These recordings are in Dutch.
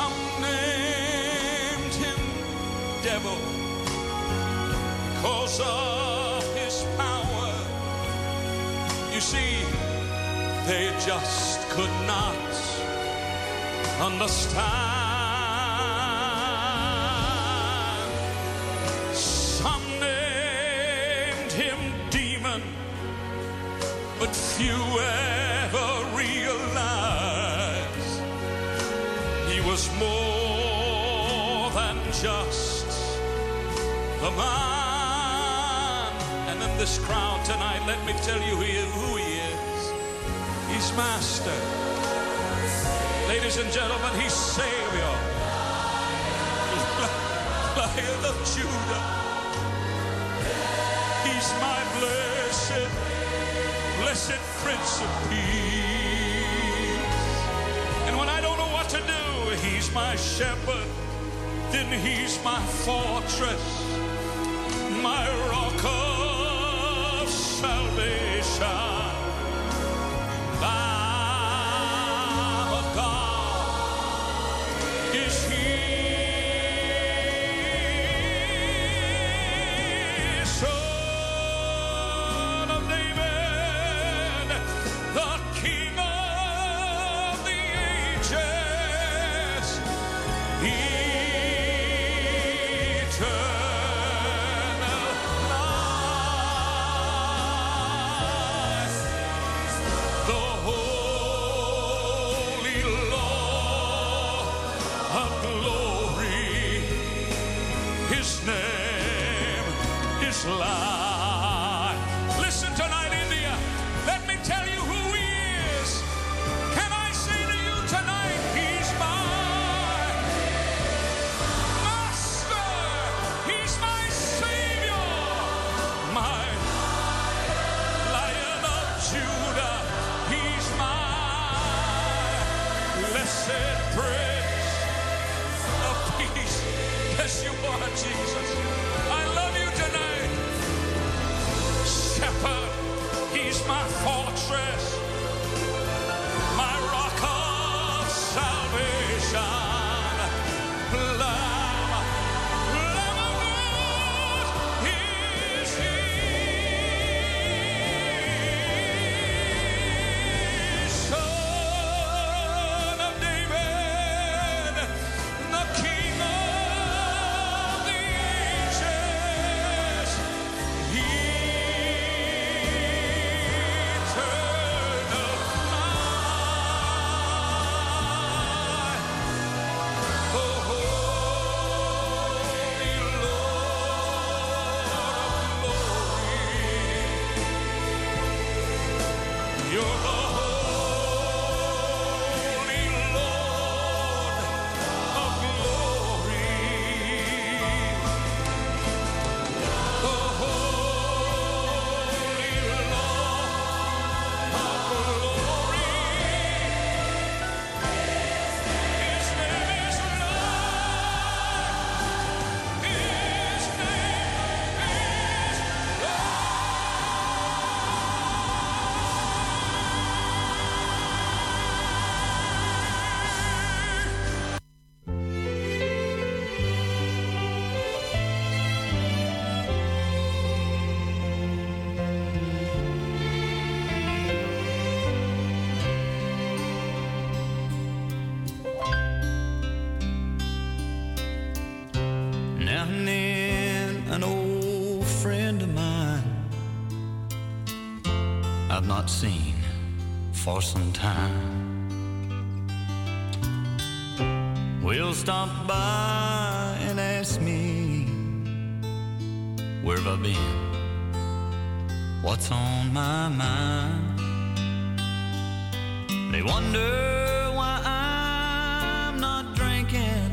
Some named him devil because of his power. You see, they just could not understand. Man. And in this crowd tonight, let me tell you who he is. He's Master. Ladies and gentlemen, he's Savior. Lion of Judah. He's my blessed, blessed Prince of Peace. And when I don't know what to do, he's my shepherd. Then he's my fortress, my not seen for some time will stop by and ask me where have I been, what's on my mind. They wonder why I'm not drinking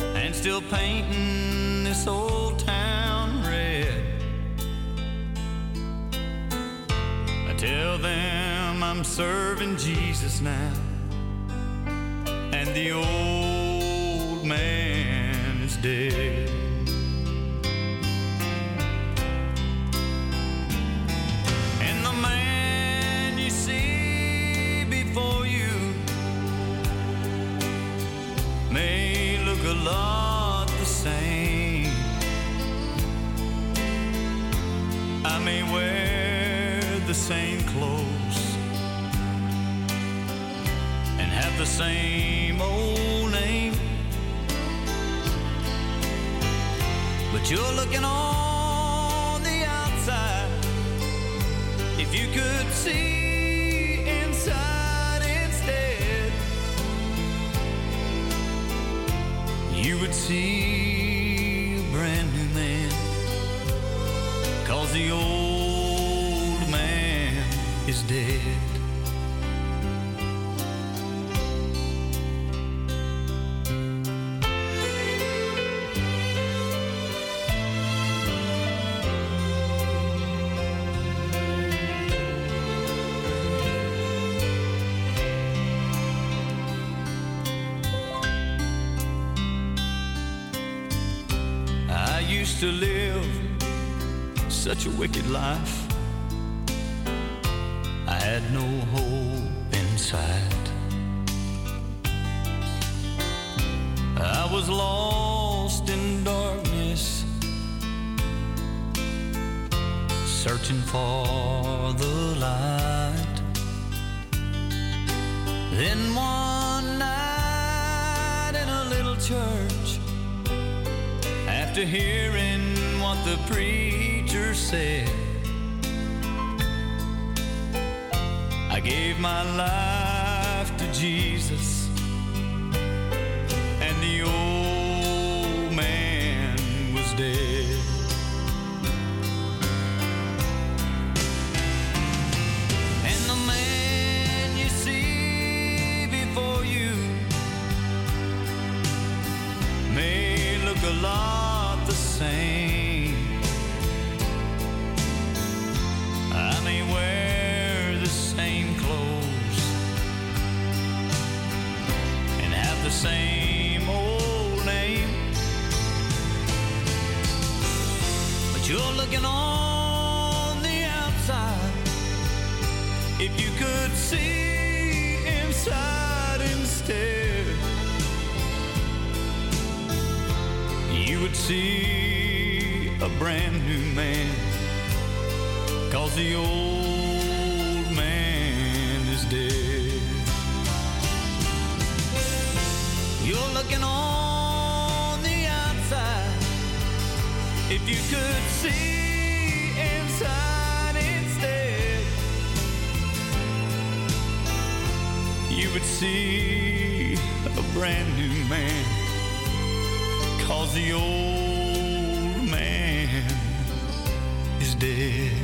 and still painting this old I'm serving Jesus now, and the old man is dead. same old name. But you're looking on to live such a wicked life. But you're looking on the outside. If you could see inside instead, you would see a brand new man. Cause the old man is dead. You're looking on If you could see inside instead, you would see a brand new man. Cause the old man is dead.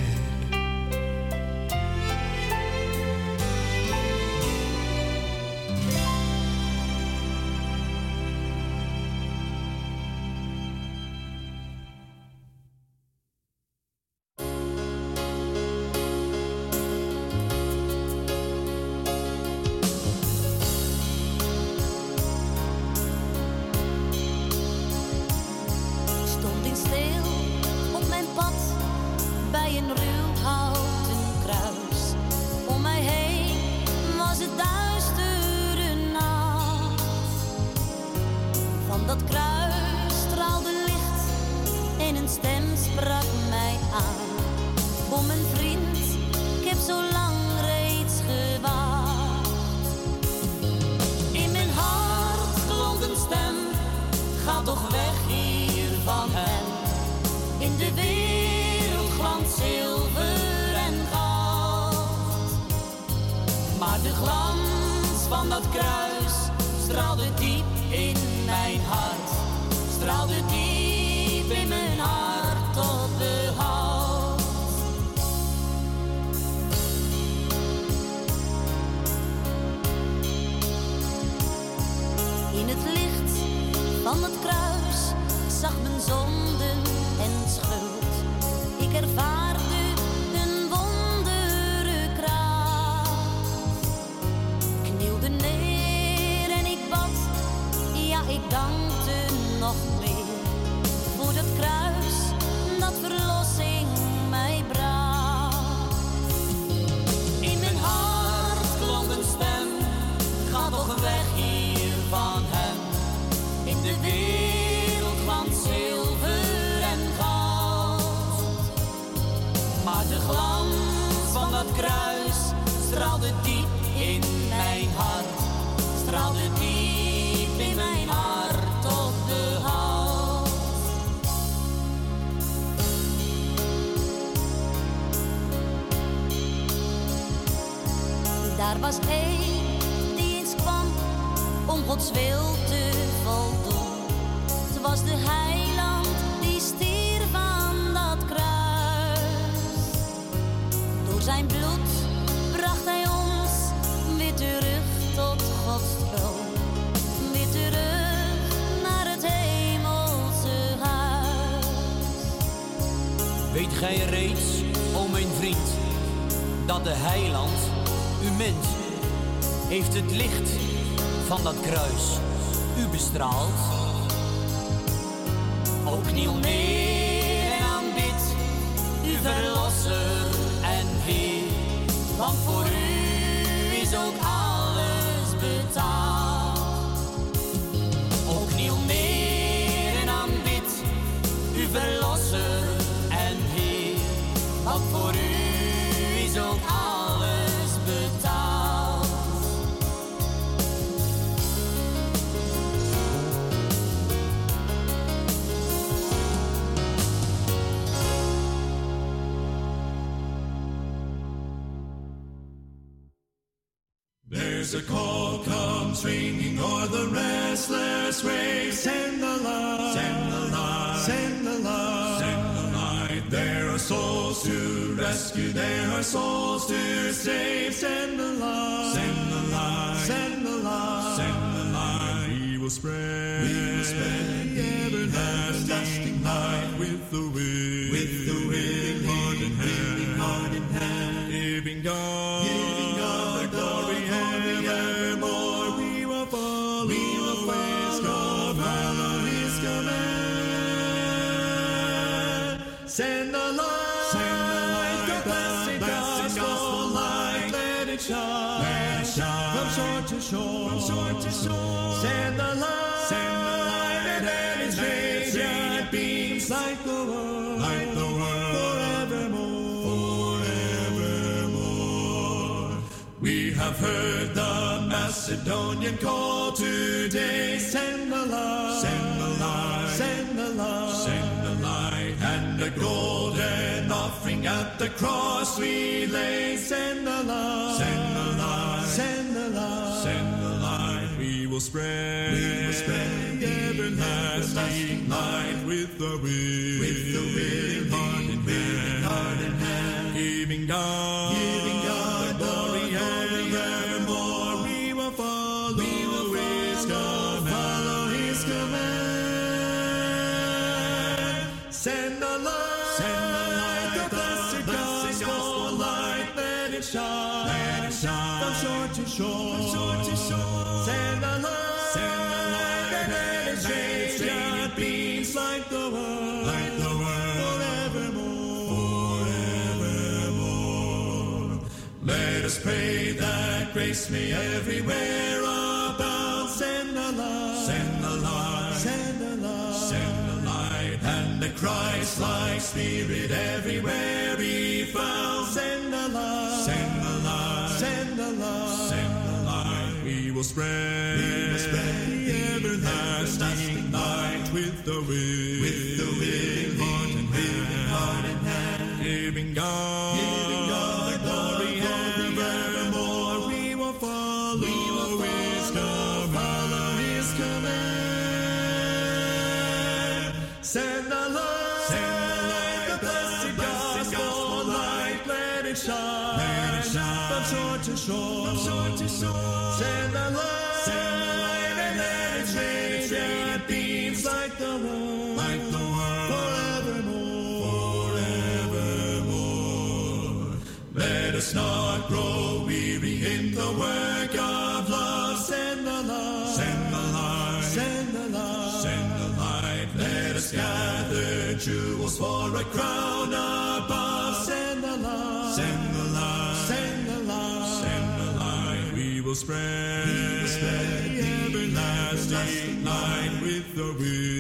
U bestraald? Ook kniel neer en aanbid uw verlosser en Heer, want voor u is ook alles There's a call comes ringing o'er the restless waves. Send the light, send the light, send the light, send the light. There are souls to rescue, there are souls to save. Send the light, send the light, send the light, send the light. We will spread, we will spread the everlasting light with the wind, Macedonian call today. Send the light, send the light, send the light, send the light, and the golden offering at the cross we lay. Send the light, send the light, send the light, send the light. We will spread, we will spread the everlasting light. with the wind, with the wind, heart in hand, heart in hand, giving God, grace may everywhere abound. Send the light, send the light, send the light, send the light, and the Christ-like Spirit everywhere be found. Send the light, send the light, send the light, send the light. We will spread, we will spread the everlasting light with the wind, with the wind, heart in hand, heart in hand, giving God, gather jewels for a crown above. Send the light, send the light, send the light, send the light. We will spread, we will spread the everlasting light with the wind,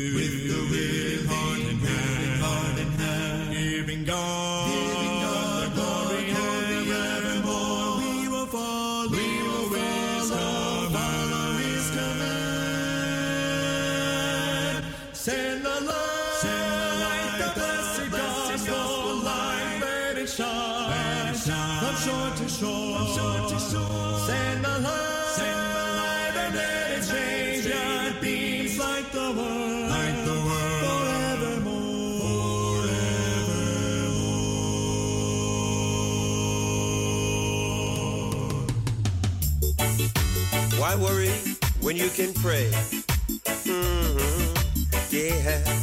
you can pray? Mm-hmm. Yeah.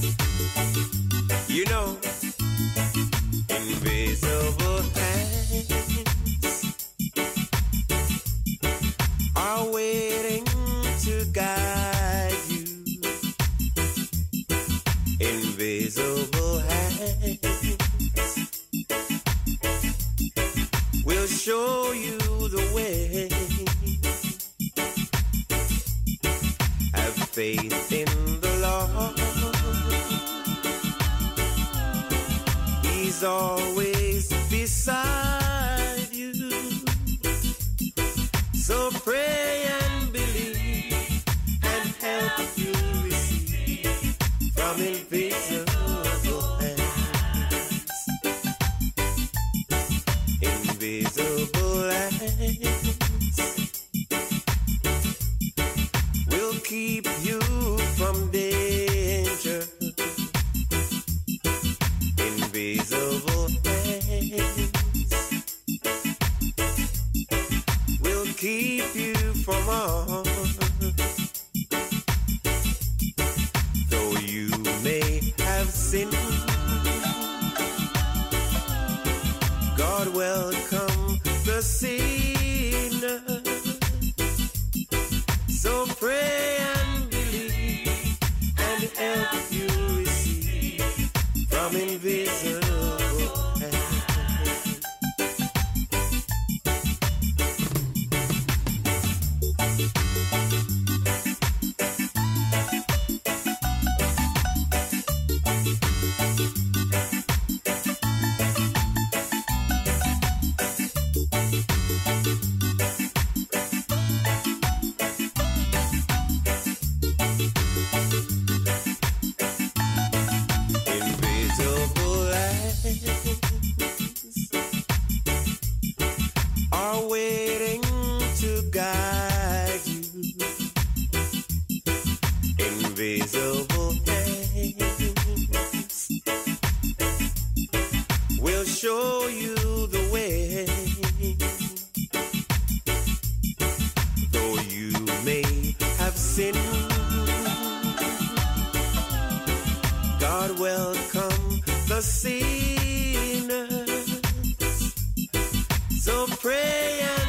So pray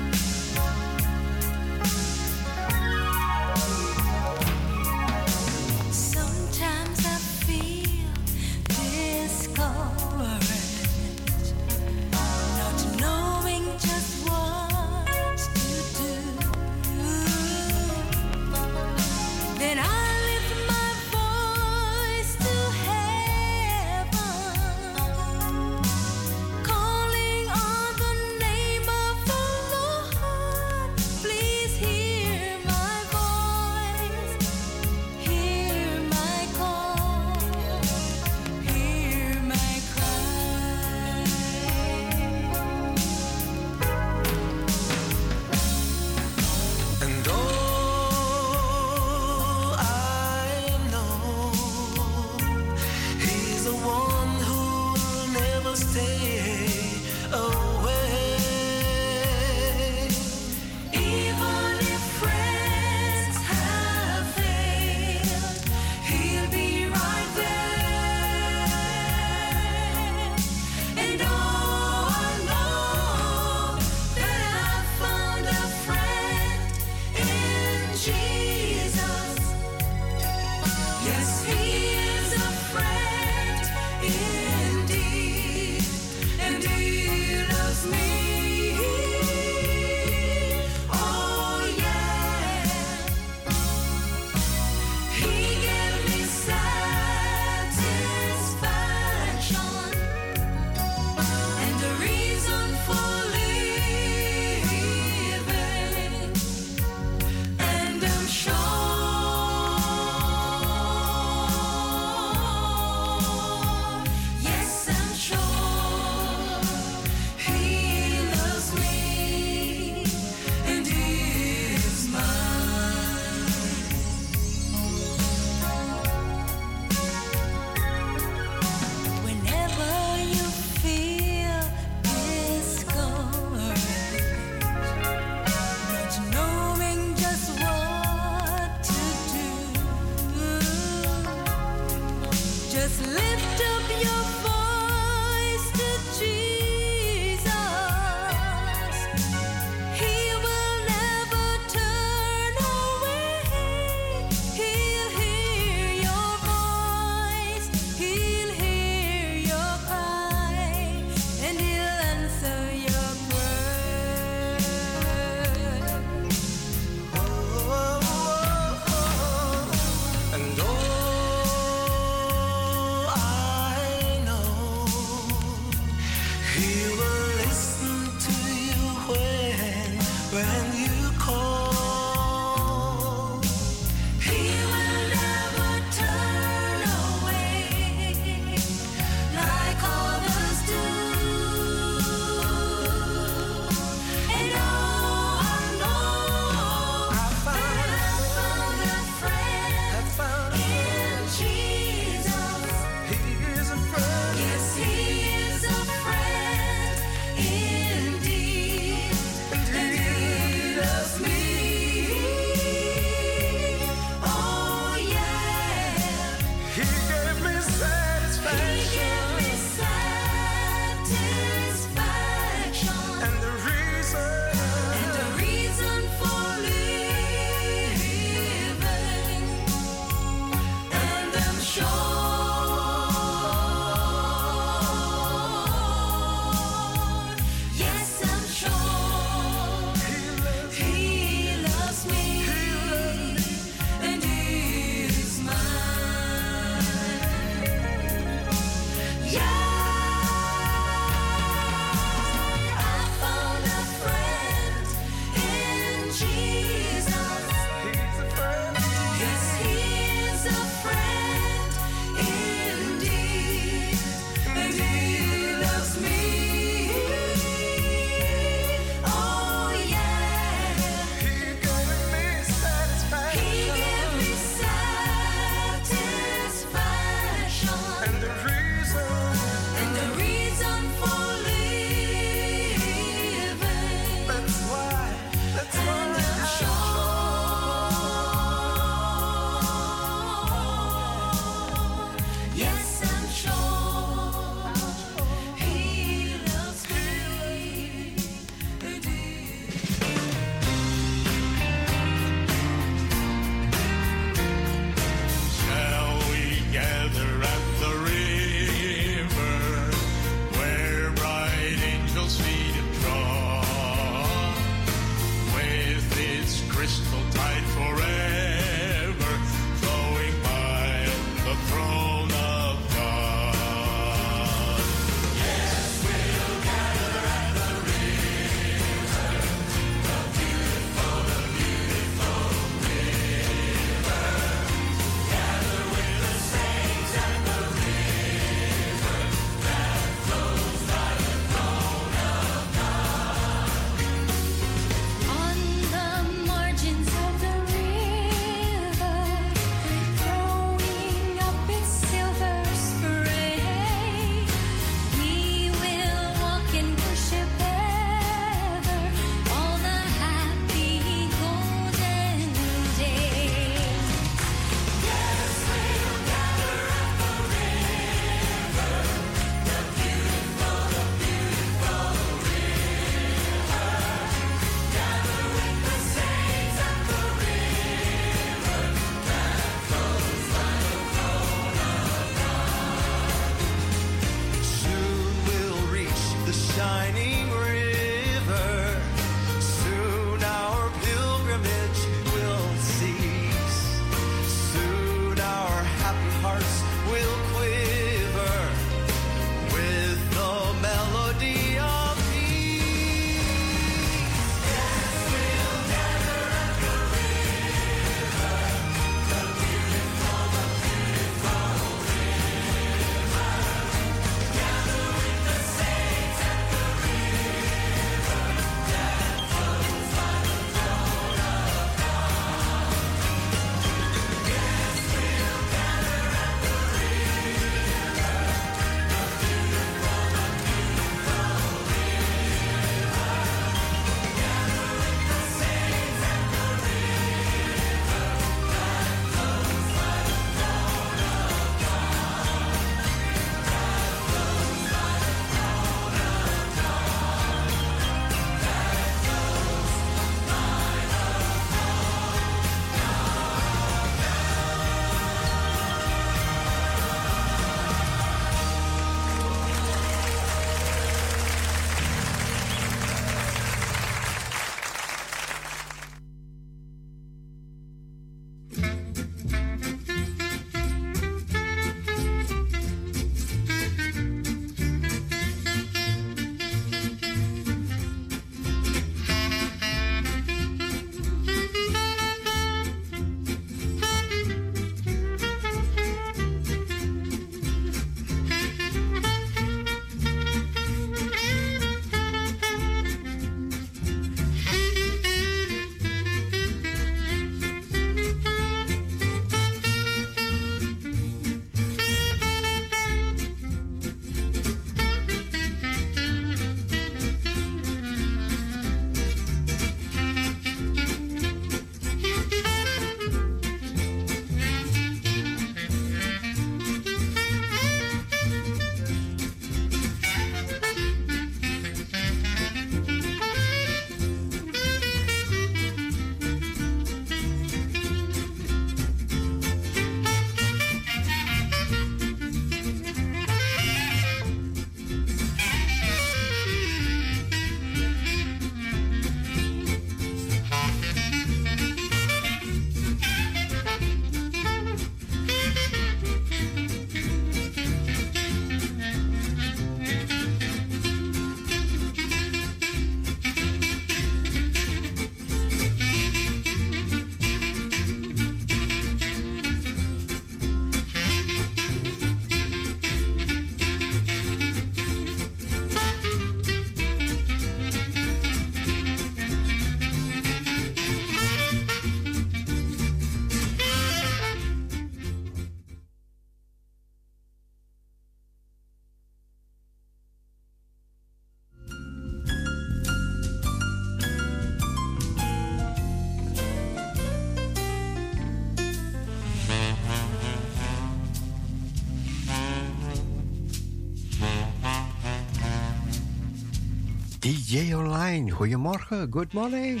DJ Online. Goedemorgen, good morning.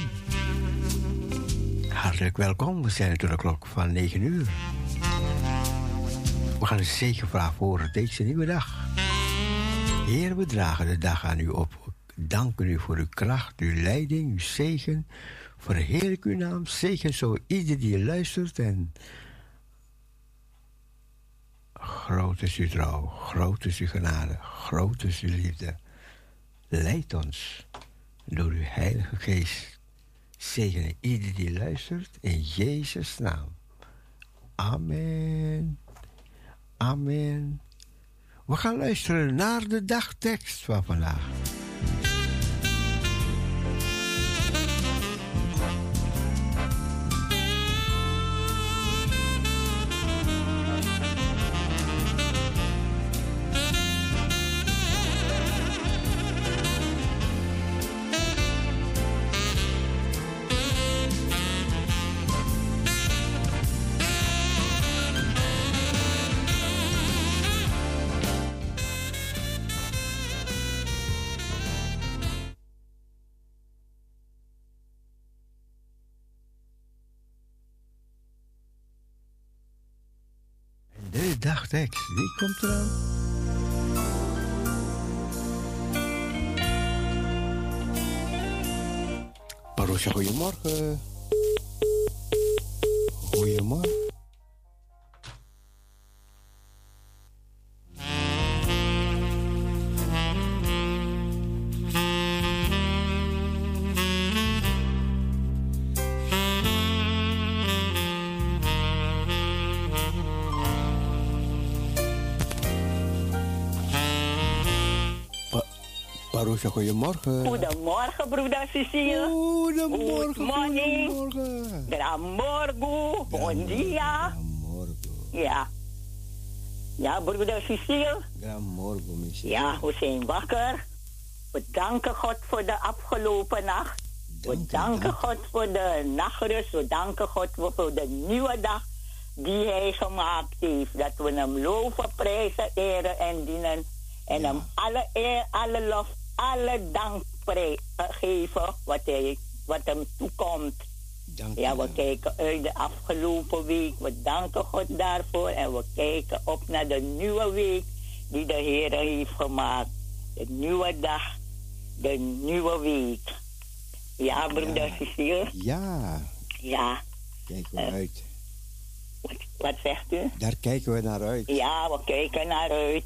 Hartelijk welkom. We zijn de klok van 9 uur. We gaan een zegen vragen voor deze nieuwe dag. Heer, we dragen de dag aan u op. Danken u voor uw kracht, uw leiding, uw zegen. Verheerlijk uw naam. Zegen zo ieder die luistert. En groot is uw trouw, groot is uw genade, groot is uw liefde. Leid ons door uw Heilige Geest. Zegen ieder die luistert in Jezus' naam. Amen. Amen. We gaan luisteren naar de dagtekst van vandaag. Dagtekst, die komt eraan. Parosja, goedemorgen. Goedemorgen. Goedemorgen. Goedemorgen, broeder Cecile. Goedemorgen. Good morning. Goedemorgen. Gran morgo. Bon dia. Ja. Ja, broeder Cecile. Gran morgo, missie. Ja, we zijn wakker. We danken God voor de afgelopen nacht. We danken God voor de nachtrust. We danken God voor de nieuwe dag die Hij gemaakt heeft. Dat we Hem loven, prijzen, eren en dienen. En Hem alle eer, alle lof, alle dank geven wat, hij, wat Hem toekomt. ja, we kijken uit de afgelopen week. We danken God daarvoor. En we kijken op naar de nieuwe week die de Heer heeft gemaakt. De nieuwe dag, de nieuwe week. Ja, broeder Cecile? Ja, Ja. kijken we Eh. uit. Wat zegt u? Daar kijken we naar uit. Ja, we kijken naar uit.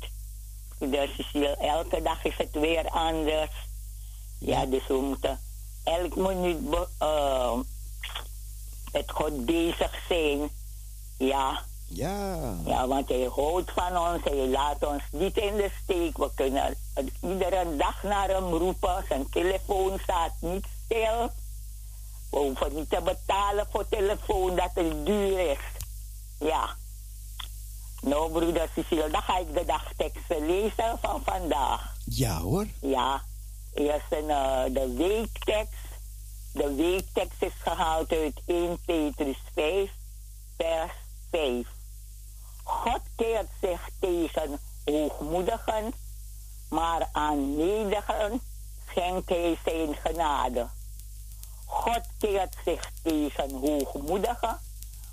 Cecile, elke dag is het weer anders. Ja, dus we moeten elk minuut be- eh, met God bezig zijn. Ja. Ja. Ja, want hij houdt van ons. Hij laat ons niet in de steek. We kunnen iedere dag naar hem roepen. Zijn telefoon staat niet stil. We hoeven niet te betalen voor telefoon dat het duur is. Broeder Cecile, dan ga ik de dagteksten lezen van vandaag. Ja hoor. Ja, eerst een, eh, de weektekst. De weektekst is gehaald uit 1 Petrus 5, vers 5. God keert zich tegen hoogmoedigen, maar aan nedigen schenkt hij zijn genade. God keert zich tegen hoogmoedigen,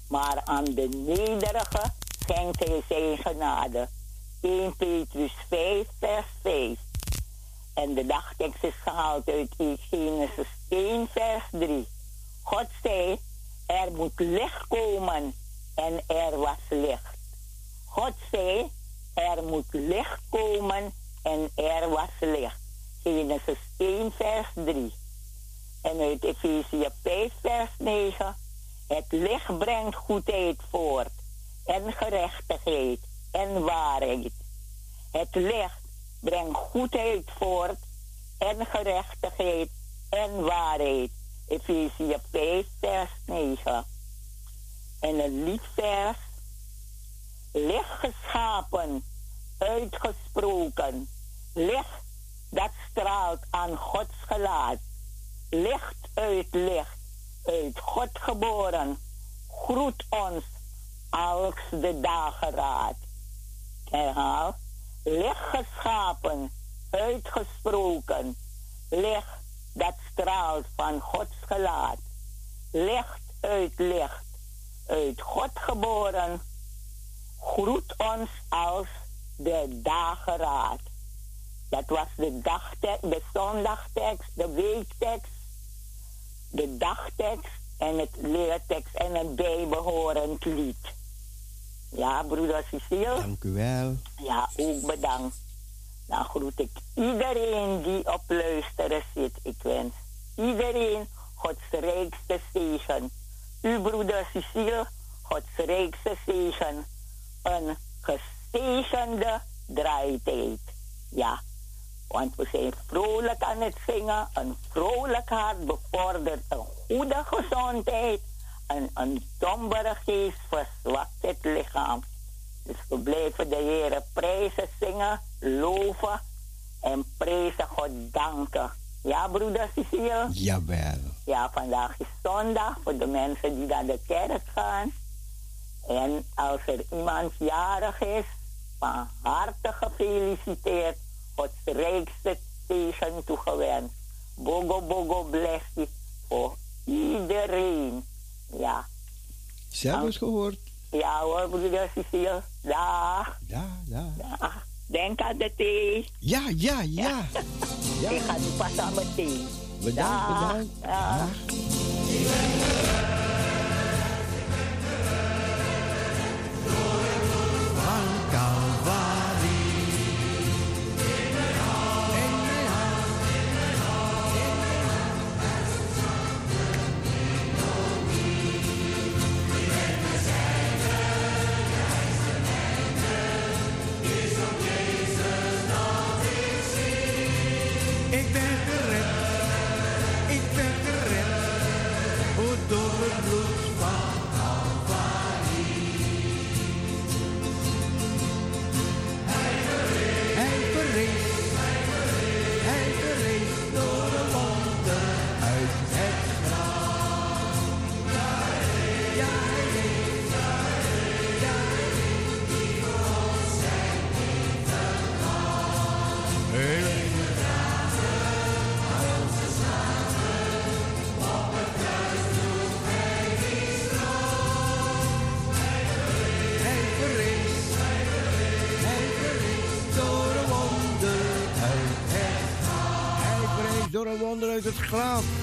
maar aan de nederigen hij zijn genade. 1 Petrus 5, vers 5. En de dagtekst is gehaald uit Genesis 1, vers 3. God zei, er moet licht komen en er was licht. God zei, er moet licht komen en er was licht. Genesis 1, vers 3. En uit Efezië 5, vers 9. Het licht brengt goedheid voort en gerechtigheid en waarheid. Het licht brengt goedheid voort en gerechtigheid en waarheid. Efezië 5, vers 9. En een liedvers. Licht geschapen, uitgesproken. Licht dat straalt aan Gods gelaat. Licht uit licht, uit God geboren. Groet ons als de dageraad. Herhaal. Licht geschapen, uitgesproken. Licht dat straalt van Gods gelaat. Licht uit licht, uit God geboren, groet ons als de dageraad. Dat was de, dagtekst, de zondagtekst, de weektekst, de dagtekst en het leertekst en het bijbehorend lied. Ja, broeder Cecile. Dank u wel. Ja, ook bedankt. Dan groet ik iedereen die op luisteren zit. Ik wens iedereen Gods rijkste zegen. Uw broeder Cecile, Gods rijkste zegen. Een gezegende draaitijd. Ja, want we zijn vrolijk aan het zingen. Een vrolijk hart bevordert een goede gezondheid. En een dombere geest verzwakt het lichaam. Dus we blijven de Heer prijzen zingen, loven en prijzen God danken. Ja, broeder Cecile? Jawel. Ja, vandaag is zondag voor de mensen die naar de kerk gaan. En als er iemand jarig is, van harte gefeliciteerd. Gods rijkste zegen toegewenst. Bogo Bogo blessie voor iedereen. Ja. Zelfs gehoord. Ja hoor, broeder Cecile. Dag. Ja, ja. Dag. Denk aan de thee. Ja, ja, ja. ja. Ik ga nu pas aan mijn thee. Bedankt, bedankt. Dag. Door het door een wonder uit het graf.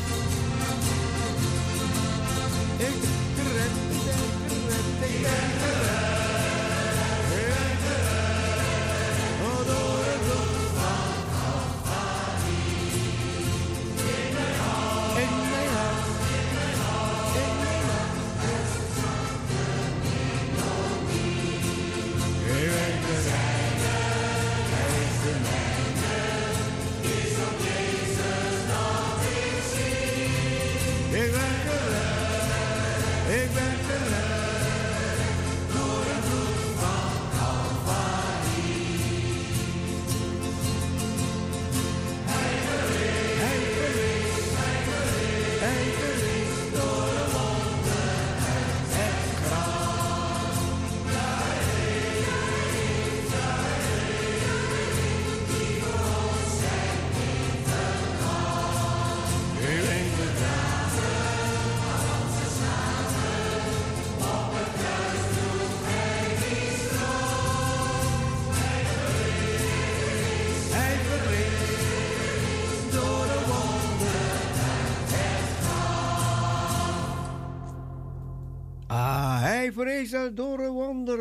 Een wonder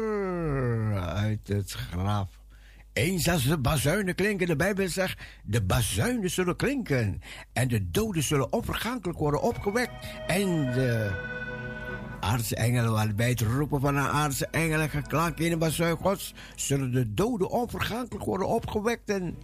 uit het graf. Eens als de bazuinen klinken, de Bijbel zegt, de bazuinen zullen klinken. En de doden zullen onvergankelijk worden opgewekt. En de aardse engelen, waar bij het roepen van een aardse engelen geklank in de bazuin zullen de doden onvergankelijk worden opgewekt. En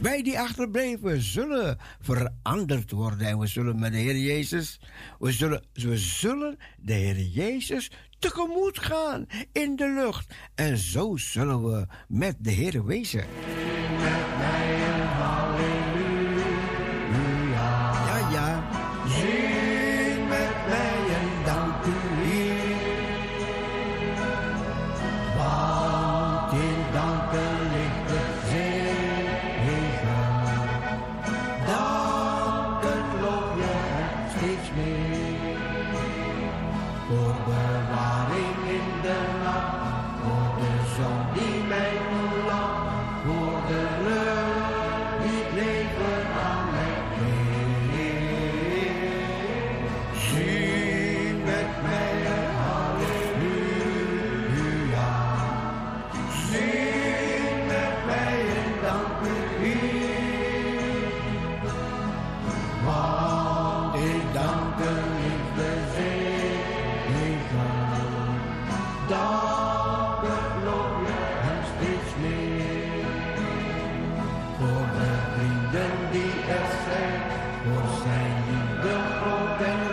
wij die achterbleven zullen veranderd worden. En we zullen met de Heer Jezus, we zullen, we zullen de Heer Jezus tegemoet gaan in de lucht. En zo zullen we met de Heer wezen. Ja, Voor de vrienden die er zijn, voor zijn liefde groot en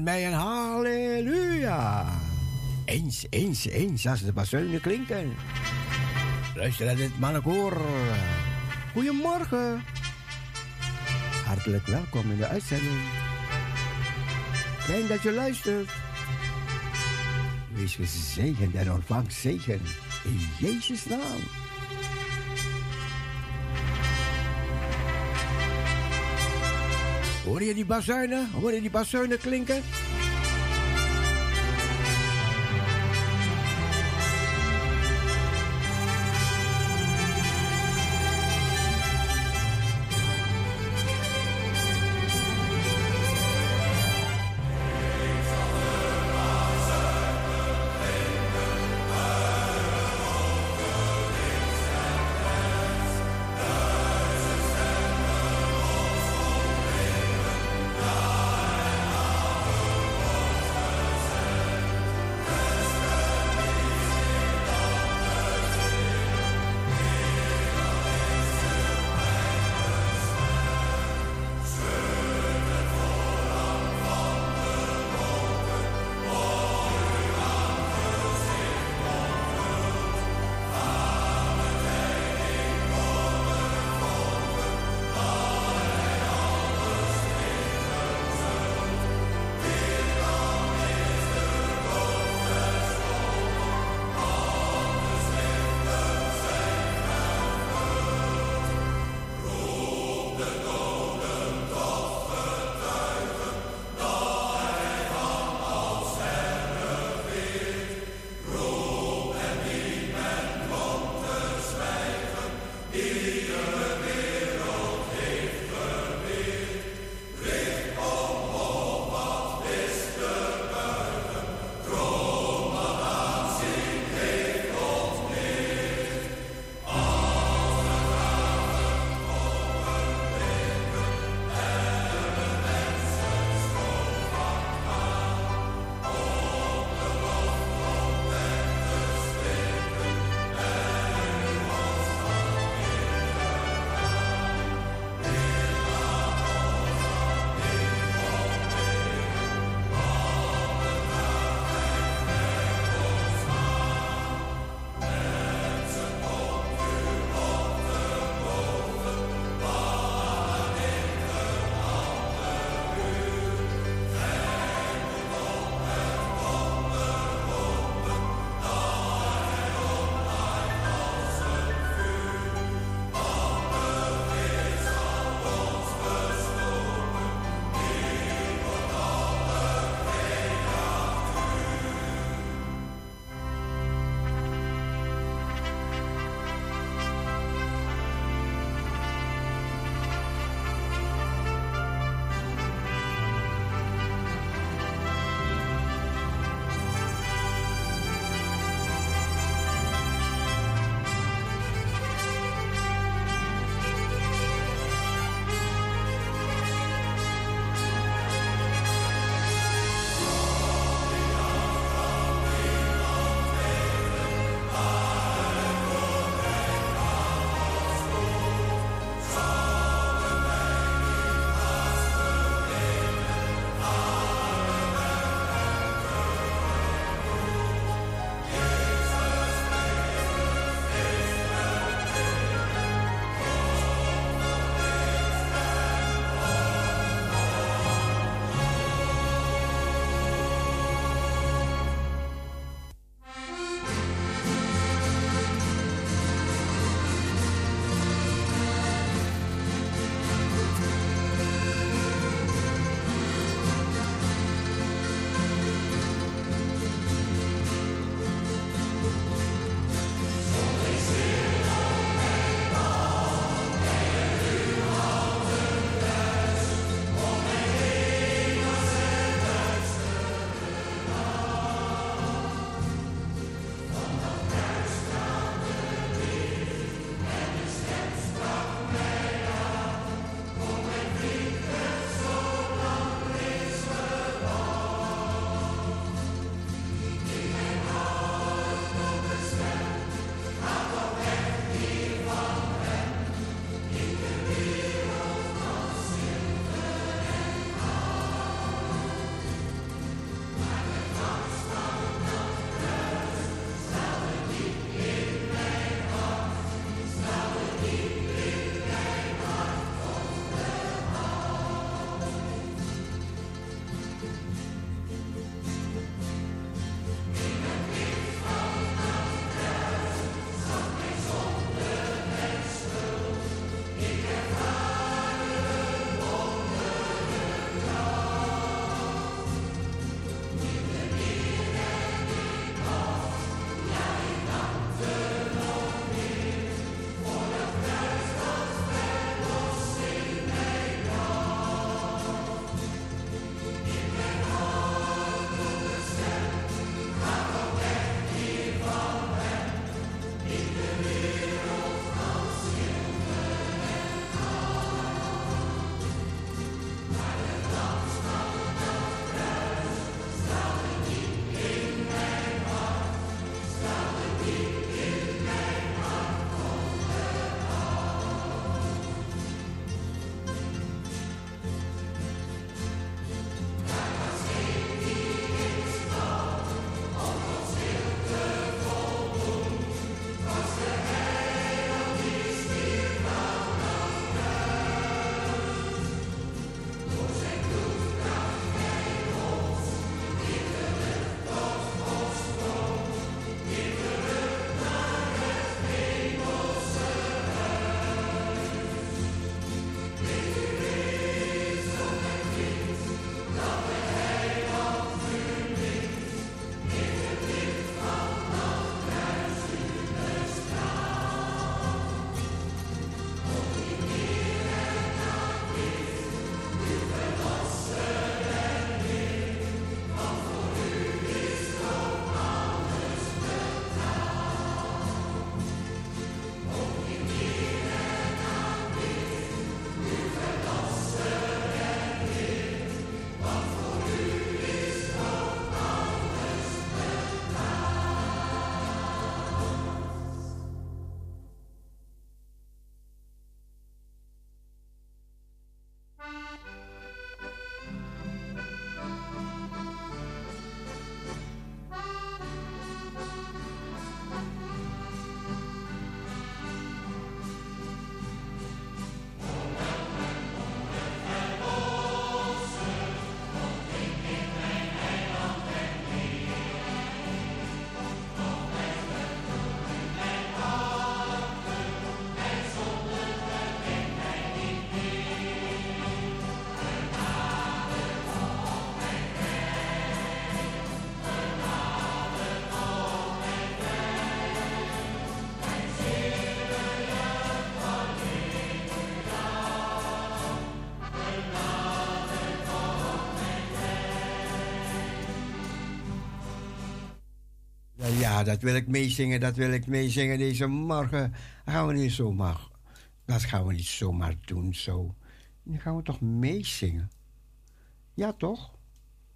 met mij een halleluja. Eens, eens, eens, als de bazuinen klinken. Luister naar dit mannenkoor. Goedemorgen. Hartelijk welkom in de uitzending. Fijn dat je luistert. Wees gezegend en ontvang zegen in Jezus' naam. Hoor je die bazuinen? Hoor je die bazuinen klinken? Dat wil ik meezingen, dat wil ik meezingen deze morgen. Dat gaan we niet zomaar. Dat gaan we niet zomaar doen zo. Nu gaan we toch meezingen? Ja, toch?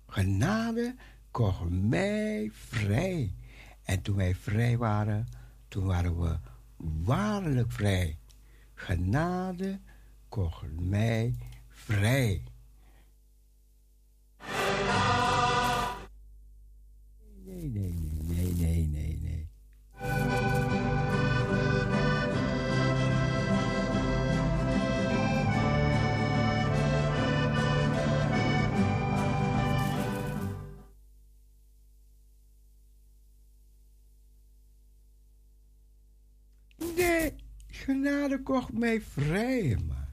Genade kocht mij vrij. En toen wij vrij waren, toen waren we waarlijk vrij. Genade kocht mij vrij. Nee, nee, nee. genade kocht mij vrij, man.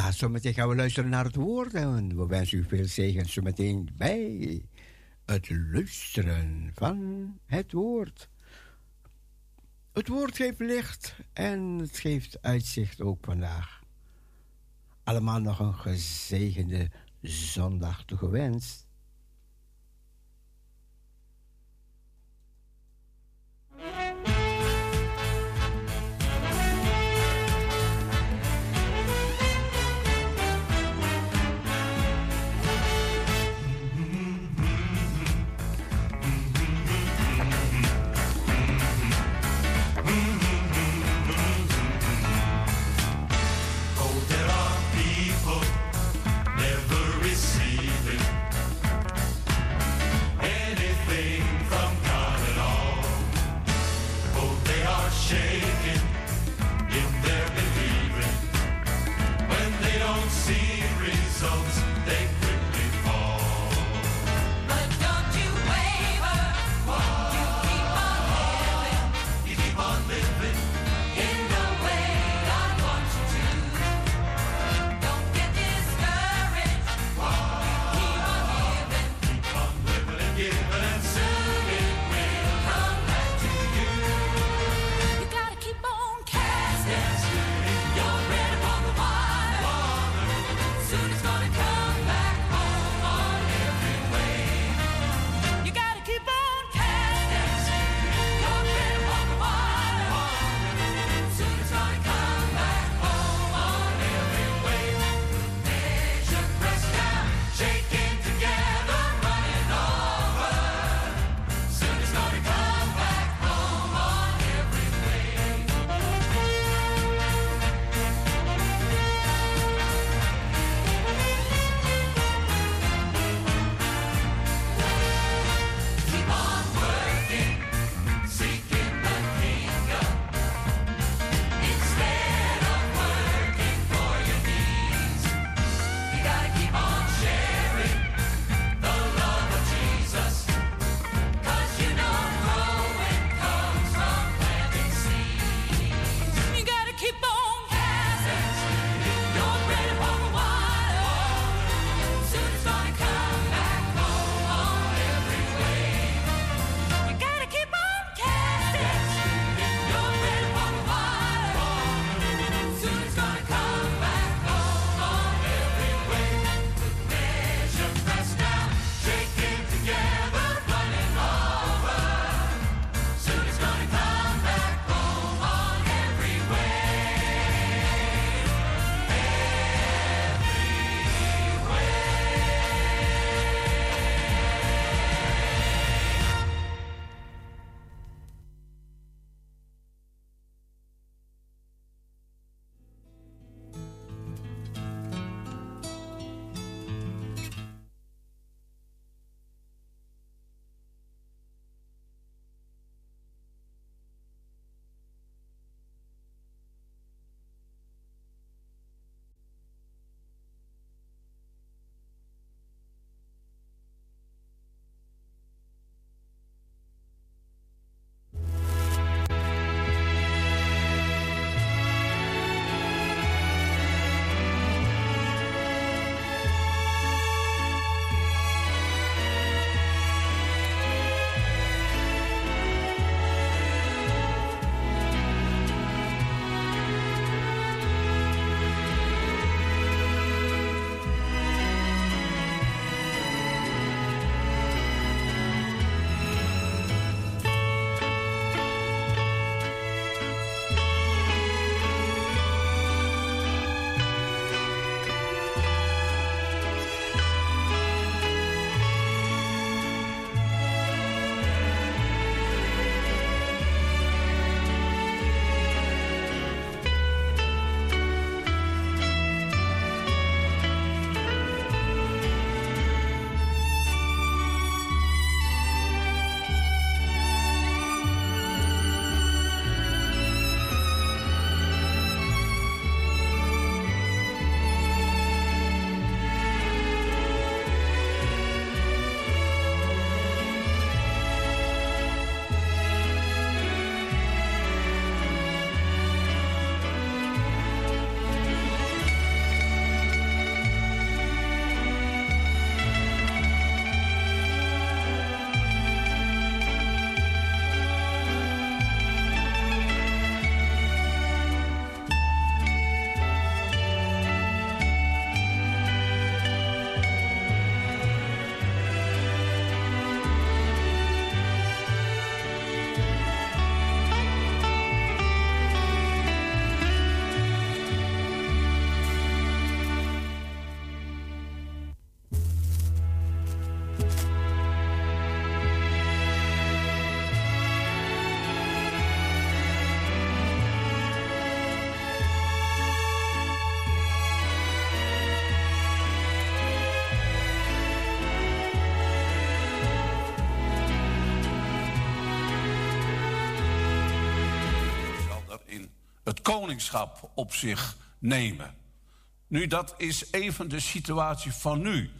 Ja, zometeen gaan we luisteren naar het woord en we wensen u veel zegen zometeen bij het luisteren van het woord. Het woord geeft licht en het geeft uitzicht ook vandaag. Allemaal nog een gezegende zondag toegewenst. Koningschap op zich nemen. Nu, dat is even de situatie van nu.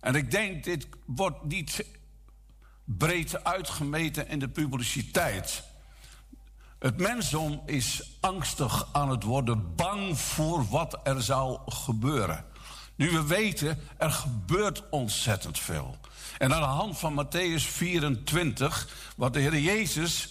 En ik denk, dit wordt niet breed uitgemeten in de publiciteit. Het mensdom is angstig aan het worden, bang voor wat er zal gebeuren. Nu we weten, er gebeurt ontzettend veel. En aan de hand van Matthäus 24, wat de Heer Jezus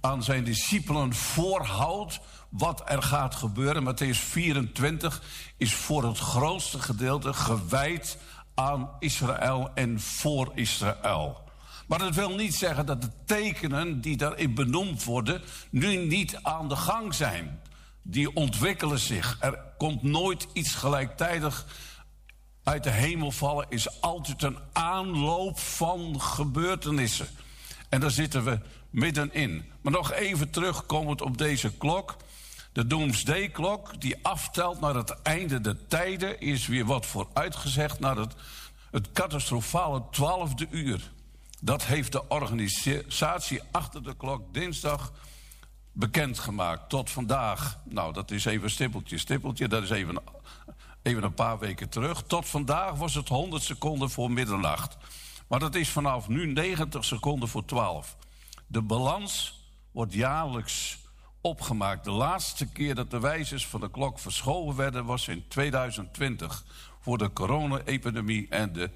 aan zijn discipelen voorhoudt, wat er gaat gebeuren. Matthäus 24 is voor het grootste gedeelte gewijd aan Israël en voor Israël. Maar dat wil niet zeggen dat de tekenen die daarin benoemd worden nu niet aan de gang zijn. Die ontwikkelen zich. Er komt nooit iets gelijktijdig uit de hemel vallen. Is altijd een aanloop van gebeurtenissen. En daar zitten we middenin. Maar nog even terugkomend op deze klok. De Doomsday-klok die aftelt naar het einde der tijden is weer wat vooruitgezegd naar het, het catastrofale twaalfde uur. Dat heeft de organisatie achter de klok dinsdag bekendgemaakt tot vandaag. Nou, dat is even stippeltje, stippeltje. Dat is even, even een paar weken terug. Tot vandaag was het 100 seconden voor middernacht. Maar dat is vanaf nu 90 seconden voor 12. De balans wordt jaarlijks opgemaakt. De laatste keer dat de wijzers van de klok verschoven werden was in 2020 voor de corona-epidemie en de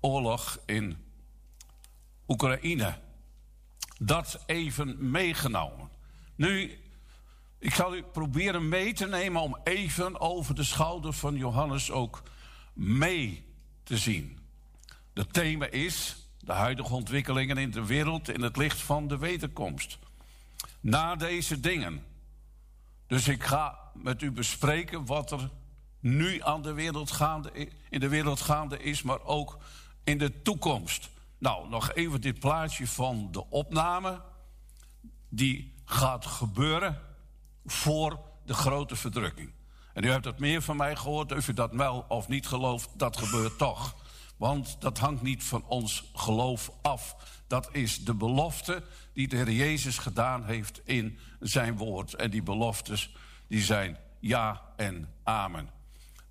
oorlog in Oekraïne. Dat even meegenomen. Nu, ik zal u proberen mee te nemen om even over de schouder van Johannes ook mee te zien. Het thema is de huidige ontwikkelingen in de wereld in het licht van de wederkomst. Na deze dingen. Dus ik ga met u bespreken wat er nu aan de wereld gaande, in de wereld gaande is, maar ook in de toekomst. Nou, nog even dit plaatje van de opname. Die gaat gebeuren voor de grote verdrukking. En u hebt het meer van mij gehoord, of u dat wel of niet gelooft, dat gebeurt toch. Want dat hangt niet van ons geloof af. Dat is de belofte die de Heer Jezus gedaan heeft in zijn woord. En die beloftes die zijn ja en amen.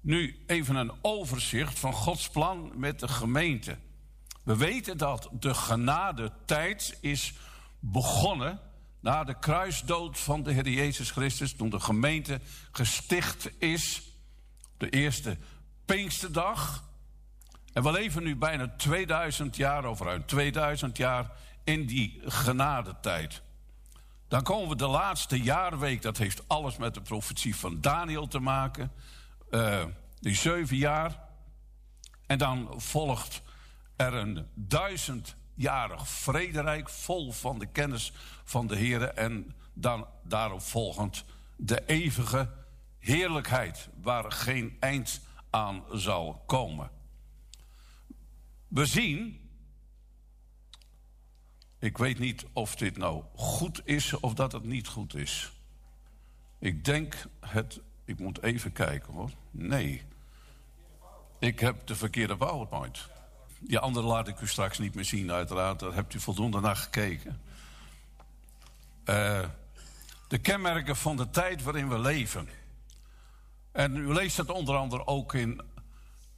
Nu even een overzicht van Gods plan met de gemeente. We weten dat de genade-tijd is begonnen na de kruisdood van de Heer Jezus Christus, toen de gemeente gesticht is, de eerste Pinksterdag. En we leven nu bijna 2000 jaar, of ruim 2000 jaar, in die genadetijd. Dan komen we de laatste jaarweek, dat heeft alles met de profetie van Daniel te maken. Uh, die zeven jaar. En dan volgt er een duizendjarig vrederijk vol van de kennis van de Heer en dan daarop volgend de eeuwige heerlijkheid waar geen eind aan zal komen. We zien, ik weet niet of dit nou goed is of dat het niet goed is. Ik denk het, ik moet even kijken hoor. Nee, ik heb de verkeerde PowerPoint. Die andere laat ik u straks niet meer zien, uiteraard. Daar hebt u voldoende naar gekeken. Uh, de kenmerken van de tijd waarin we leven. En u leest dat onder andere ook in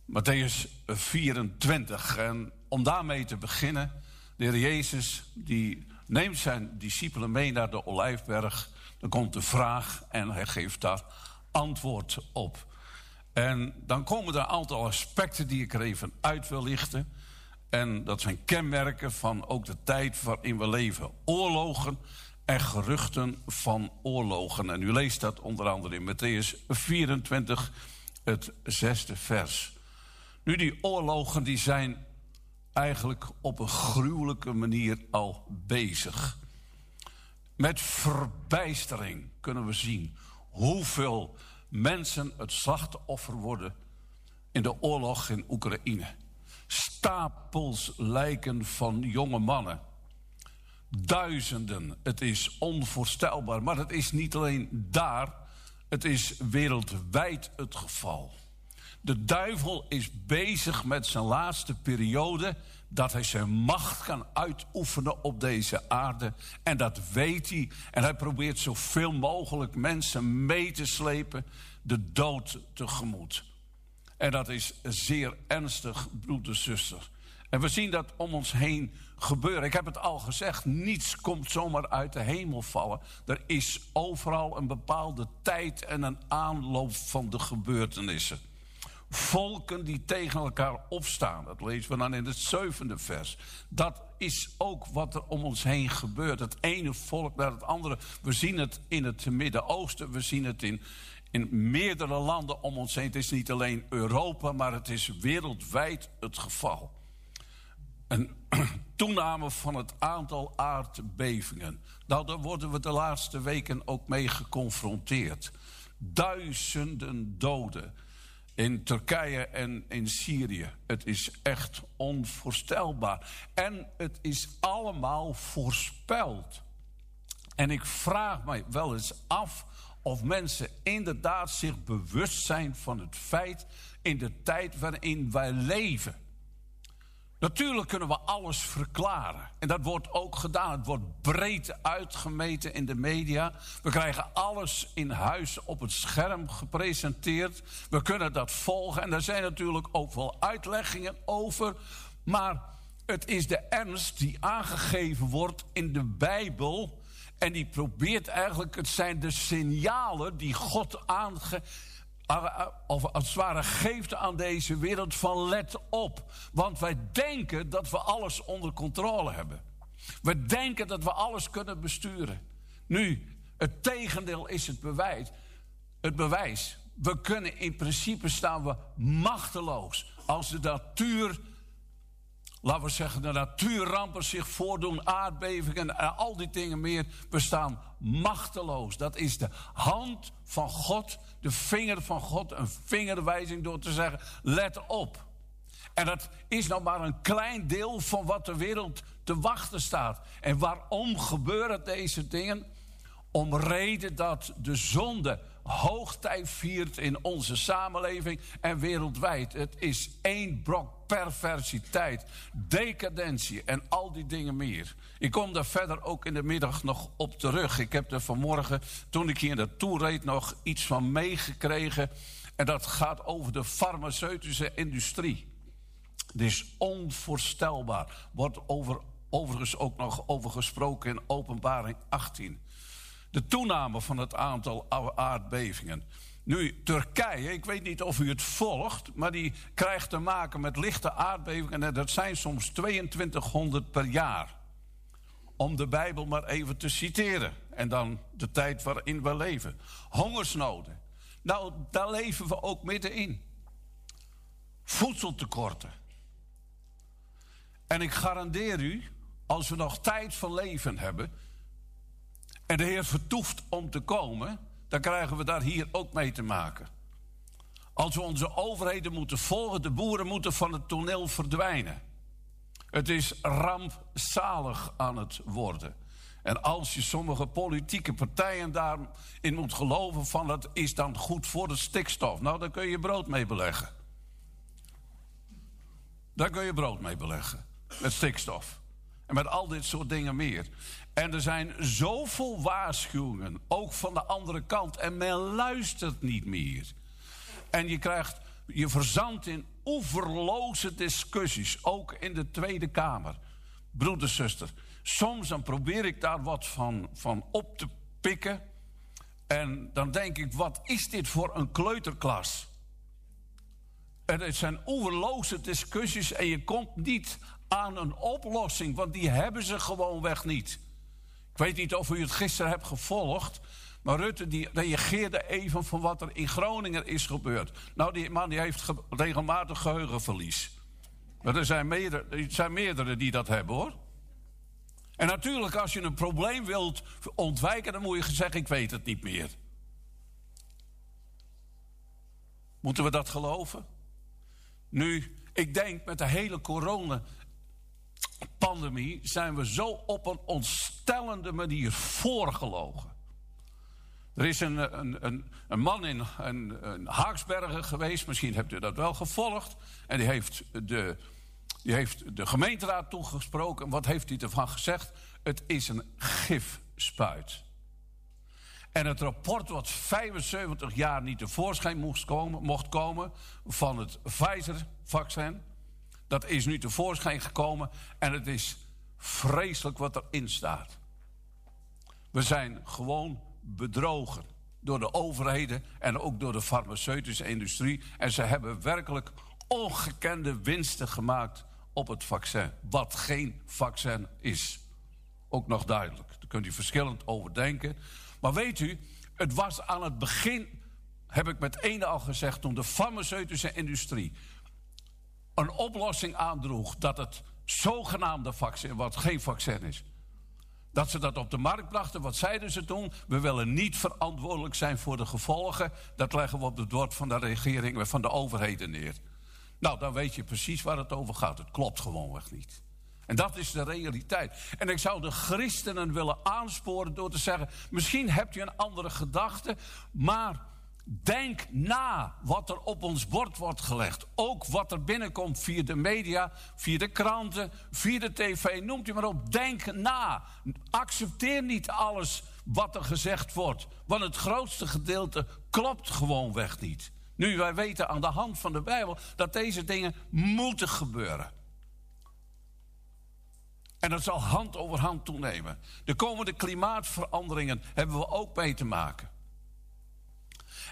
Matthäus 24. En om daarmee te beginnen, de Heer Jezus die neemt zijn discipelen mee naar de Olijfberg. Dan komt de vraag en hij geeft daar antwoord op. En dan komen er een aantal aspecten die ik er even uit wil lichten. En dat zijn kenmerken van ook de tijd waarin we leven. Oorlogen en geruchten van oorlogen. En u leest dat onder andere in Matthäus 24, het zesde vers. Nu, die oorlogen die zijn eigenlijk op een gruwelijke manier al bezig. Met verbijstering kunnen we zien hoeveel mensen het slachtoffer worden in de oorlog in Oekraïne. Stapels lijken van jonge mannen. Duizenden. Het is onvoorstelbaar. Maar het is niet alleen daar. Het is wereldwijd het geval. De duivel is bezig met zijn laatste periode dat hij zijn macht kan uitoefenen op deze aarde. En dat weet hij. En hij probeert zoveel mogelijk mensen mee te slepen de dood tegemoet. En dat is zeer ernstig, broeders en zusters. En we zien dat om ons heen gebeuren. Ik heb het al gezegd, niets komt zomaar uit de hemel vallen. Er is overal een bepaalde tijd en een aanloop van de gebeurtenissen. Volken die tegen elkaar opstaan. Dat lezen we dan in het zevende vers. Dat is ook wat er om ons heen gebeurt. Het ene volk naar het andere. We zien het in het Midden-Oosten. We zien het in, in meerdere landen om ons heen. Het is niet alleen Europa, maar het is wereldwijd het geval. Een toename van het aantal aardbevingen. Nou, daar worden we de laatste weken ook mee geconfronteerd. Duizenden doden in Turkije en in Syrië. Het is echt onvoorstelbaar. En het is allemaal voorspeld. En ik vraag mij wel eens af of mensen inderdaad zich bewust zijn van het feit in de tijd waarin wij leven. Natuurlijk kunnen we alles verklaren. En dat wordt ook gedaan. Het wordt breed uitgemeten in de media. We krijgen alles in huis op het scherm gepresenteerd. We kunnen dat volgen. En daar zijn natuurlijk ook wel uitleggingen over. Maar het is de ernst die aangegeven wordt in de Bijbel. En die probeert eigenlijk, het zijn de signalen die God aangeeft of als het ware geeft aan deze wereld van let op. Want wij denken dat we alles onder controle hebben. We denken dat we alles kunnen besturen. Nu, het tegendeel is het bewijs. Het bewijs. We kunnen in principe staan we machteloos als de natuur laten we zeggen, de natuurrampen zich voordoen, aardbevingen en al die dingen meer. We staan machteloos. Dat is de hand van God, de vinger van God, een vingerwijzing door te zeggen: let op. En dat is nog maar een klein deel van wat de wereld te wachten staat. En waarom gebeuren deze dingen? Om reden dat de zonde hoogtij viert in onze samenleving en wereldwijd. Het is één brok perversiteit, decadentie en al die dingen meer. Ik kom daar verder ook in de middag nog op terug. Ik heb er vanmorgen, toen ik hier naartoe reed, nog iets van meegekregen. En dat gaat over de farmaceutische industrie. Het is onvoorstelbaar. Wordt over, overigens ook nog over gesproken in Openbaring 18 de toename van het aantal aardbevingen. Nu, Turkije, ik weet niet of u het volgt, maar die krijgt te maken met lichte aardbevingen. En dat zijn soms 2200 per jaar. Om de Bijbel maar even te citeren. En dan de tijd waarin we leven. Hongersnoden. Nou, daar leven we ook middenin. Voedseltekorten. En ik garandeer u, als we nog tijd van leven hebben, en de Heer vertoeft om te komen, dan krijgen we daar hier ook mee te maken. Als we onze overheden moeten volgen, de boeren moeten van het toneel verdwijnen. Het is rampzalig aan het worden. En als je sommige politieke partijen daarin moet geloven van dat is dan goed voor de stikstof. Nou, dan kun je brood mee beleggen. Daar kun je brood mee beleggen. Met stikstof. En met al dit soort dingen meer. En er zijn zoveel waarschuwingen, ook van de andere kant. En men luistert niet meer. En je krijgt, je verzandt in oeverloze discussies, ook in de Tweede Kamer. Broeder, zuster, soms dan probeer ik daar wat van, van op te pikken. En dan denk ik, wat is dit voor een kleuterklas? En het zijn oeverloze discussies en je komt niet aan een oplossing, want die hebben ze gewoonweg niet. Ik weet niet of u het gisteren hebt gevolgd. Maar Rutte die reageerde even van wat er in Groningen is gebeurd. Nou, die man die heeft regelmatig geheugenverlies. Maar er zijn, meerdere, er zijn meerdere die dat hebben hoor. En natuurlijk, als je een probleem wilt ontwijken, dan moet je zeggen: Ik weet het niet meer. Moeten we dat geloven? Nu, ik denk met de hele corona pandemie zijn we zo op een ontstellende manier voorgelogen. Er is een, een, een, een man in een, Haaksbergen geweest, misschien hebt u dat wel gevolgd. En die heeft de, Die heeft de gemeenteraad toegesproken. Wat heeft hij ervan gezegd? Het is een gifspuit. En het rapport wat 75 jaar niet tevoorschijn moest komen, mocht komen van het Pfizer-vaccin, dat is nu tevoorschijn gekomen en het is vreselijk wat erin staat. We zijn gewoon bedrogen door de overheden en ook door de farmaceutische industrie. En ze hebben werkelijk ongekende winsten gemaakt op het vaccin, wat geen vaccin is. Ook nog duidelijk. Daar kunt u verschillend over denken. Maar weet u, het was aan het begin, heb ik met ene al gezegd, toen de farmaceutische industrie een oplossing aandroeg dat het zogenaamde vaccin, wat geen vaccin is, dat ze dat op de markt brachten. Wat zeiden ze toen? We willen niet verantwoordelijk zijn voor de gevolgen. Dat leggen we op het bord van de regering en van de overheden neer. Nou, dan weet je precies waar het over gaat. Het klopt gewoonweg niet. En dat is de realiteit. En ik zou de christenen willen aansporen door te zeggen: misschien hebt u een andere gedachte, maar denk na wat er op ons bord wordt gelegd. Ook wat er binnenkomt via de media, via de kranten, via de tv, noemt u maar op. Denk na. Accepteer niet alles wat er gezegd wordt, want het grootste gedeelte klopt gewoonweg niet. Nu, wij weten aan de hand van de Bijbel dat deze dingen moeten gebeuren. En dat zal hand over hand toenemen. De komende klimaatveranderingen hebben we ook mee te maken.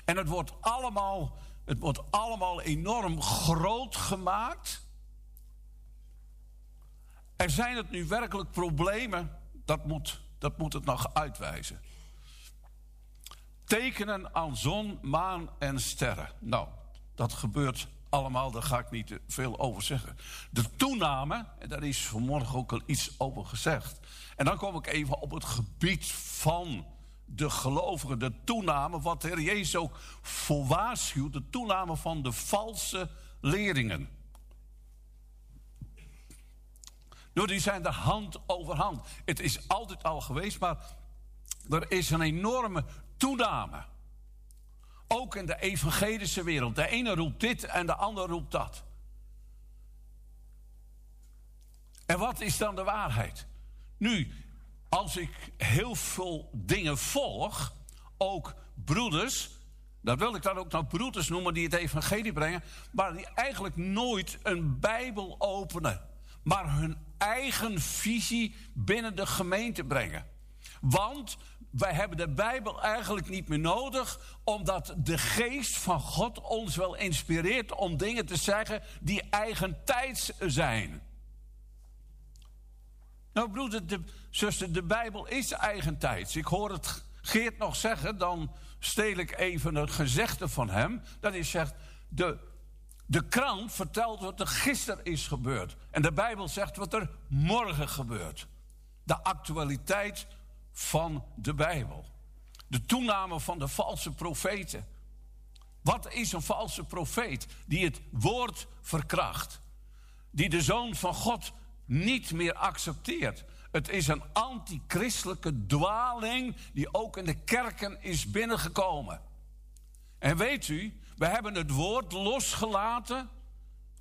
En het wordt allemaal, het wordt allemaal enorm groot gemaakt. Er zijn het nu werkelijk problemen, dat moet, dat moet het nog uitwijzen. Tekenen aan zon, maan en sterren. Nou, dat gebeurt allemaal, daar ga ik niet veel over zeggen. De toename, en daar is vanmorgen ook al iets over gezegd. En dan kom ik even op het gebied van de gelovigen, de toename, wat de Heer Jezus ook voor waarschuwt, de toename van de valse leerlingen. Nou, die zijn er hand over hand. Het is altijd al geweest, maar er is een enorme toename. Ook in de evangelische wereld. De ene roept dit en de ander roept dat. En wat is dan de waarheid? Nu, als ik heel veel dingen volg, ook broeders, dan wil ik dan ook nou broeders noemen die het evangelie brengen, maar die eigenlijk nooit een Bijbel openen, maar hun eigen visie binnen de gemeente brengen. Want wij hebben de Bijbel eigenlijk niet meer nodig, omdat de geest van God ons wel inspireert om dingen te zeggen die eigentijds zijn. Nou, broeder, de, zuster, de Bijbel is eigentijds. Ik hoor het Geert nog zeggen, dan steel ik even een gezegde van hem. Dat is zegt, de, de krant vertelt wat er gisteren is gebeurd. En de Bijbel zegt wat er morgen gebeurt. De actualiteit van de Bijbel. De toename van de valse profeten. Wat is een valse profeet? Die het woord verkracht. Die de zoon van God niet meer accepteert. Het is een antichristelijke dwaling die ook in de kerken is binnengekomen. En weet u, we hebben het woord losgelaten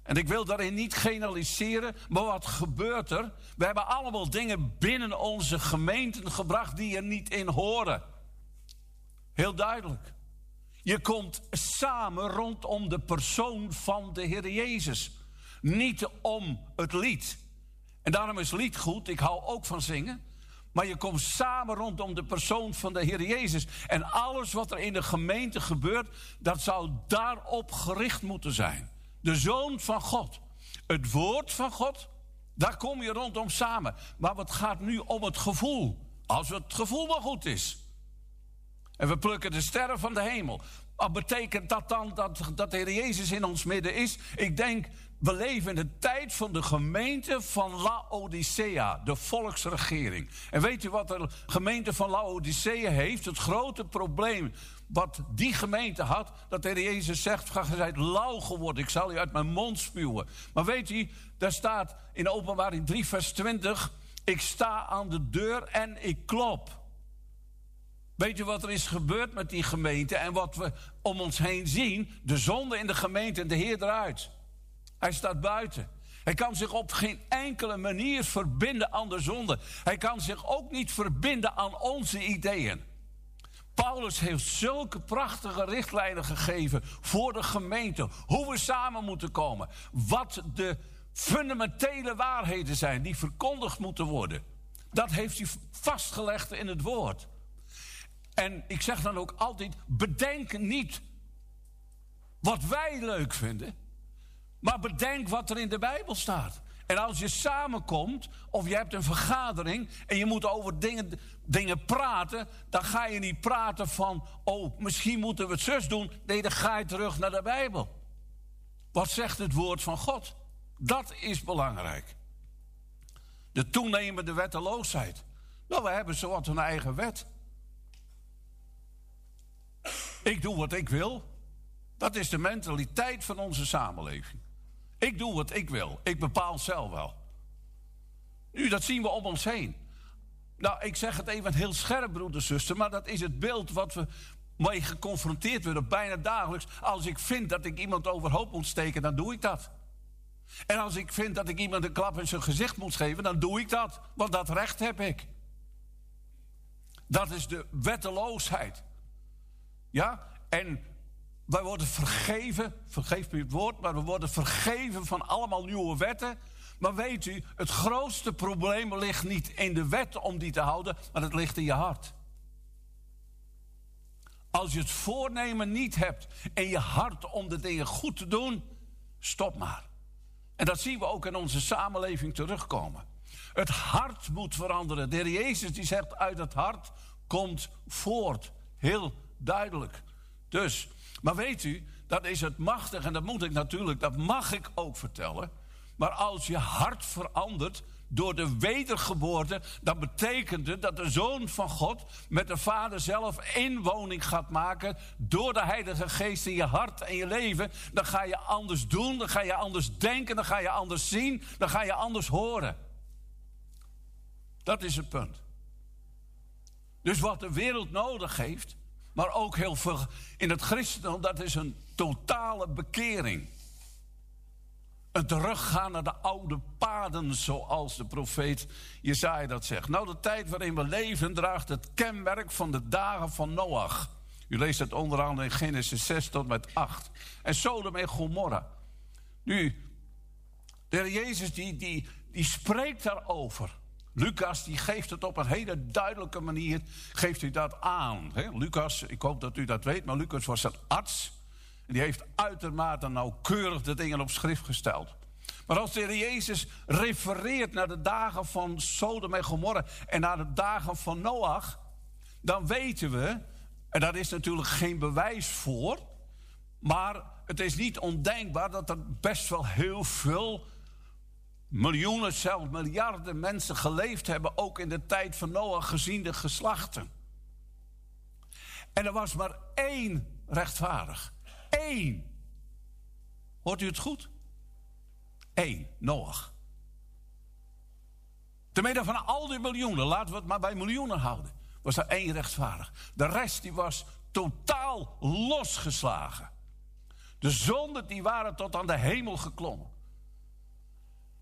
en ik wil daarin niet generaliseren, maar wat gebeurt er? We hebben allemaal dingen binnen onze gemeenten gebracht die er niet in horen. Heel duidelijk. Je komt samen rondom de persoon van de Heer Jezus. Niet om het lied. En daarom is lied goed, ik hou ook van zingen. Maar je komt samen rondom de persoon van de Heer Jezus. En alles wat er in de gemeente gebeurt, dat zou daarop gericht moeten zijn de zoon van God. Het woord van God, daar kom je rondom samen. Maar het gaat nu om het gevoel. Als het gevoel wel goed is. En we plukken de sterren van de hemel. Wat betekent dat dan dat, dat de Heer Jezus in ons midden is? Ik denk, we leven in de tijd van de gemeente van Laodicea, de volksregering. En weet u wat de gemeente van Laodicea heeft? Het grote probleem wat die gemeente had, dat de Jezus zegt: Ga zijt lauw geworden, ik zal u uit mijn mond spuwen. Maar weet u, daar staat in Openbaring 3, vers 20: Ik sta aan de deur en ik klop. Weet je wat er is gebeurd met die gemeente en wat we om ons heen zien? De zonde in de gemeente en de Heer eruit. Hij staat buiten. Hij kan zich op geen enkele manier verbinden aan de zonde. Hij kan zich ook niet verbinden aan onze ideeën. Paulus heeft zulke prachtige richtlijnen gegeven voor de gemeente. Hoe we samen moeten komen. Wat de fundamentele waarheden zijn die verkondigd moeten worden. Dat heeft hij vastgelegd in het woord. En ik zeg dan ook altijd: bedenk niet wat wij leuk vinden, maar bedenk wat er in de Bijbel staat. En als je samenkomt of je hebt een vergadering en je moet over dingen, dingen praten, dan ga je niet praten van, oh, misschien moeten we het zus doen. Nee, dan ga je terug naar de Bijbel. Wat zegt het woord van God? Dat is belangrijk. De toenemende wetteloosheid. Nou, we hebben zowat een eigen wet. Ik doe wat ik wil. Dat is de mentaliteit van onze samenleving. Ik doe wat ik wil. Ik bepaal zelf wel. Nu, dat zien we om ons heen. Nou, ik zeg het even heel scherp, broeder, zuster, maar dat is het beeld wat we mee geconfronteerd worden bijna dagelijks. Als ik vind dat ik iemand overhoop moet steken, dan doe ik dat. En als ik vind dat ik iemand een klap in zijn gezicht moet geven, dan doe ik dat. Want dat recht heb ik. Dat is de wetteloosheid. Ja? En wij worden vergeven, vergeef me het woord, maar we worden vergeven van allemaal nieuwe wetten. Maar weet u, het grootste probleem ligt niet in de wet om die te houden, maar het ligt in je hart. Als je het voornemen niet hebt in je hart om de dingen goed te doen, stop maar. En dat zien we ook in onze samenleving terugkomen. Het hart moet veranderen. De heer Jezus die zegt uit het hart komt voort. Heel duidelijk. Dus, maar weet u, dat is het machtig en dat moet ik natuurlijk, dat mag ik ook vertellen. Maar als je hart verandert door de wedergeboorte, dan betekent het dat de Zoon van God met de Vader zelf inwoning gaat maken door de Heilige Geest in je hart en je leven. Dan ga je anders doen, dan ga je anders denken, dan ga je anders zien, dan ga je anders horen. Dat is het punt. Dus wat de wereld nodig heeft, maar ook heel veel in het christendom, dat is een totale bekering. Een teruggaan naar de oude paden, zoals de profeet Jezaja dat zegt. Nou, de tijd waarin we leven draagt het kenmerk van de dagen van Noach. U leest het onder andere in Genesis 6 tot met 8. En Sodom en Gomorra. Nu, de heer Jezus die, die, die spreekt daarover. Lucas die geeft het op een hele duidelijke manier, geeft hij dat aan. Lucas, ik hoop dat u dat weet, maar Lucas was een arts. En die heeft uitermate nauwkeurig de dingen op schrift gesteld. Maar als de Heer Jezus refereert naar de dagen van Sodom en Gomorra en naar de dagen van Noach, dan weten we, en daar is natuurlijk geen bewijs voor, maar het is niet ondenkbaar dat er best wel heel veel miljoenen, zelfs miljarden mensen geleefd hebben, ook in de tijd van Noach, gezien de geslachten. En er was maar één rechtvaardig. Eén. Hoort u het goed? Eén, Noach. Te midden van al die miljoenen, laten we het maar bij miljoenen houden, was er één rechtvaardig. De rest die was totaal losgeslagen. De zonden die waren tot aan de hemel geklommen.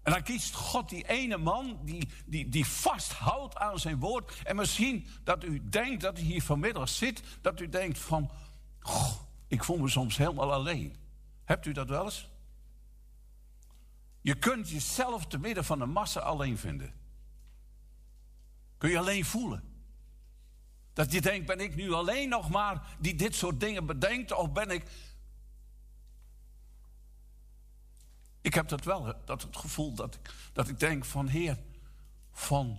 En dan kiest God die ene man die, die, die vasthoudt aan zijn woord. En misschien dat u denkt dat u hier vanmiddag zit, dat u denkt van, ik voel me soms helemaal alleen. Hebt u dat wel eens? Je kunt jezelf te midden van de massa alleen vinden. Kun je alleen voelen. Dat je denkt, ben ik nu alleen nog maar die dit soort dingen bedenkt? Of ben ik Ik heb dat wel, dat het gevoel dat ik, dat ik denk van Heer, van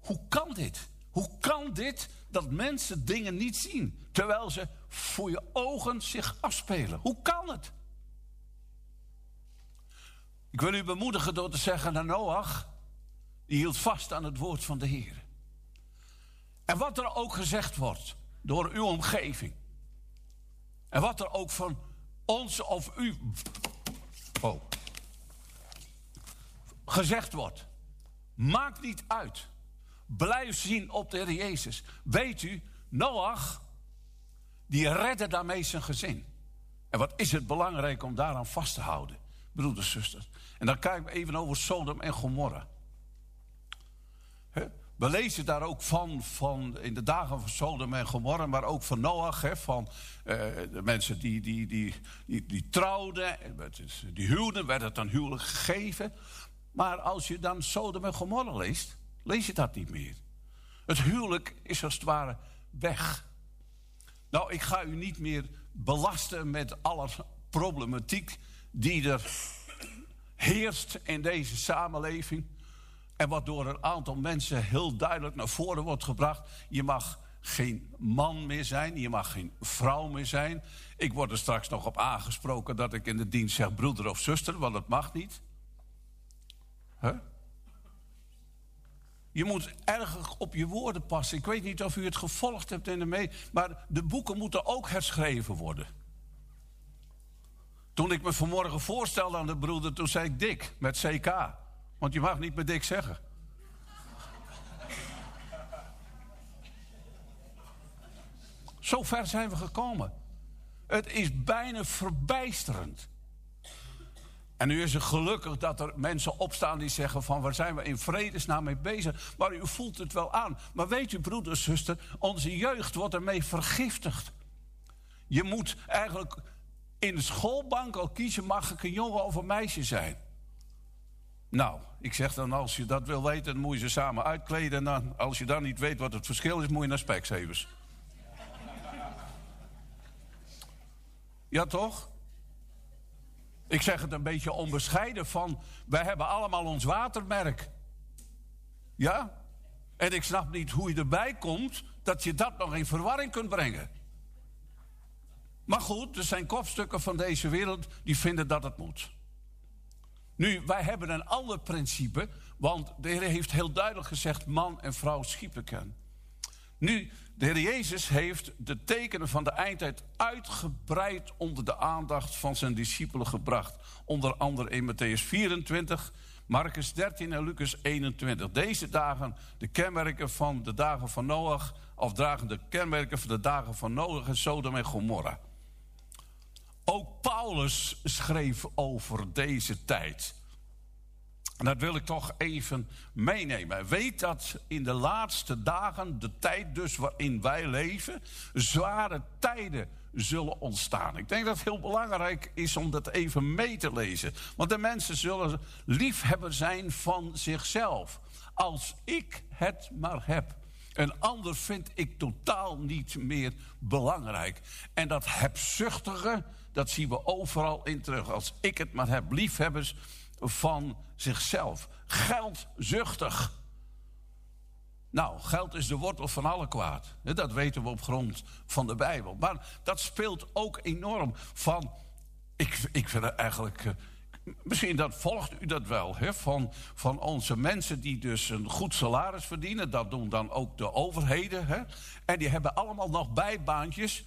hoe kan dit? Hoe kan dit dat mensen dingen niet zien, terwijl ze voor je ogen zich afspelen? Hoe kan het? Ik wil u bemoedigen door te zeggen naar Noach, die hield vast aan het woord van de Heer. En wat er ook gezegd wordt door uw omgeving, en wat er ook van ons of u. Oh gezegd wordt. Maakt niet uit. Blijf zien op de Heer Jezus. Weet u, Noach, die redde daarmee zijn gezin. En wat is het belangrijk om daaraan vast te houden? broeders, zusters. En dan kijken we even over Sodom en Gomorra. We lezen daar ook van, van in de dagen van Sodom en Gomorra, maar ook van Noach. Hè, van eh, de mensen die, die, die, die, die trouwden, die huwden, werd het een huwelijk gegeven. Maar als je dan Sodom en Gomorra leest, lees je dat niet meer. Het huwelijk is als het ware weg. Nou, ik ga u niet meer belasten met alle problematiek die er heerst in deze samenleving. En wat door een aantal mensen heel duidelijk naar voren wordt gebracht. Je mag geen man meer zijn, je mag geen vrouw meer zijn. Ik word er straks nog op aangesproken dat ik in de dienst zeg broeder of zuster, want dat mag niet. Je moet erg op je woorden passen. Ik weet niet of u het gevolgd hebt in de mee, maar de boeken moeten ook herschreven worden. Toen ik me vanmorgen voorstelde aan de broeder, toen zei ik Dick met CK. Want je mag niet met Dick zeggen. Zo ver zijn we gekomen. Het is bijna verbijsterend. En nu is het gelukkig dat er mensen opstaan die zeggen van waar zijn we in vredesnaam mee bezig. Maar u voelt het wel aan. Maar weet u broeder, zuster, onze jeugd wordt ermee vergiftigd. Je moet eigenlijk in de schoolbank al kiezen, mag ik een jongen of een meisje zijn? Nou, ik zeg dan als je dat wil weten, dan moet je ze samen uitkleden. En dan, als je dan niet weet wat het verschil is, moet je naar Specsavers. Ja, toch? Ik zeg het een beetje onbescheiden van, wij hebben allemaal ons watermerk. Ja? En ik snap niet hoe je erbij komt dat je dat nog in verwarring kunt brengen. Maar goed, er zijn kopstukken van deze wereld die vinden dat het moet. Nu, wij hebben een ander principe, want de Heer heeft heel duidelijk gezegd: man en vrouw schiepen ken. Nu, de Heer Jezus heeft de tekenen van de eindtijd uitgebreid onder de aandacht van zijn discipelen gebracht. Onder andere in Matthäus 24, Marcus 13 en Lucas 21. Deze dagen, de kenmerken van de dagen van Noach, of dragen de kenmerken van de dagen van Noach en Sodom en Gomorra. Ook Paulus schreef over deze tijd. Dat wil ik toch even meenemen. Weet dat in de laatste dagen, de tijd dus waarin wij leven, zware tijden zullen ontstaan. Ik denk dat het heel belangrijk is om dat even mee te lezen. Want de mensen zullen liefhebber zijn van zichzelf. Als ik het maar heb. Een ander vind ik totaal niet meer belangrijk. En dat hebzuchtige, dat zien we overal in terug. Als ik het maar heb, liefhebbers van zichzelf. Geldzuchtig. Nou, geld is de wortel van alle kwaad. Dat weten we op grond van de Bijbel. Maar dat speelt ook enorm van. Ik, ik vind eigenlijk. Eh, misschien dat volgt u dat wel, hè? Van, van onze mensen die dus een goed salaris verdienen. Dat doen dan ook de overheden. Hè? En die hebben allemaal nog bijbaantjes.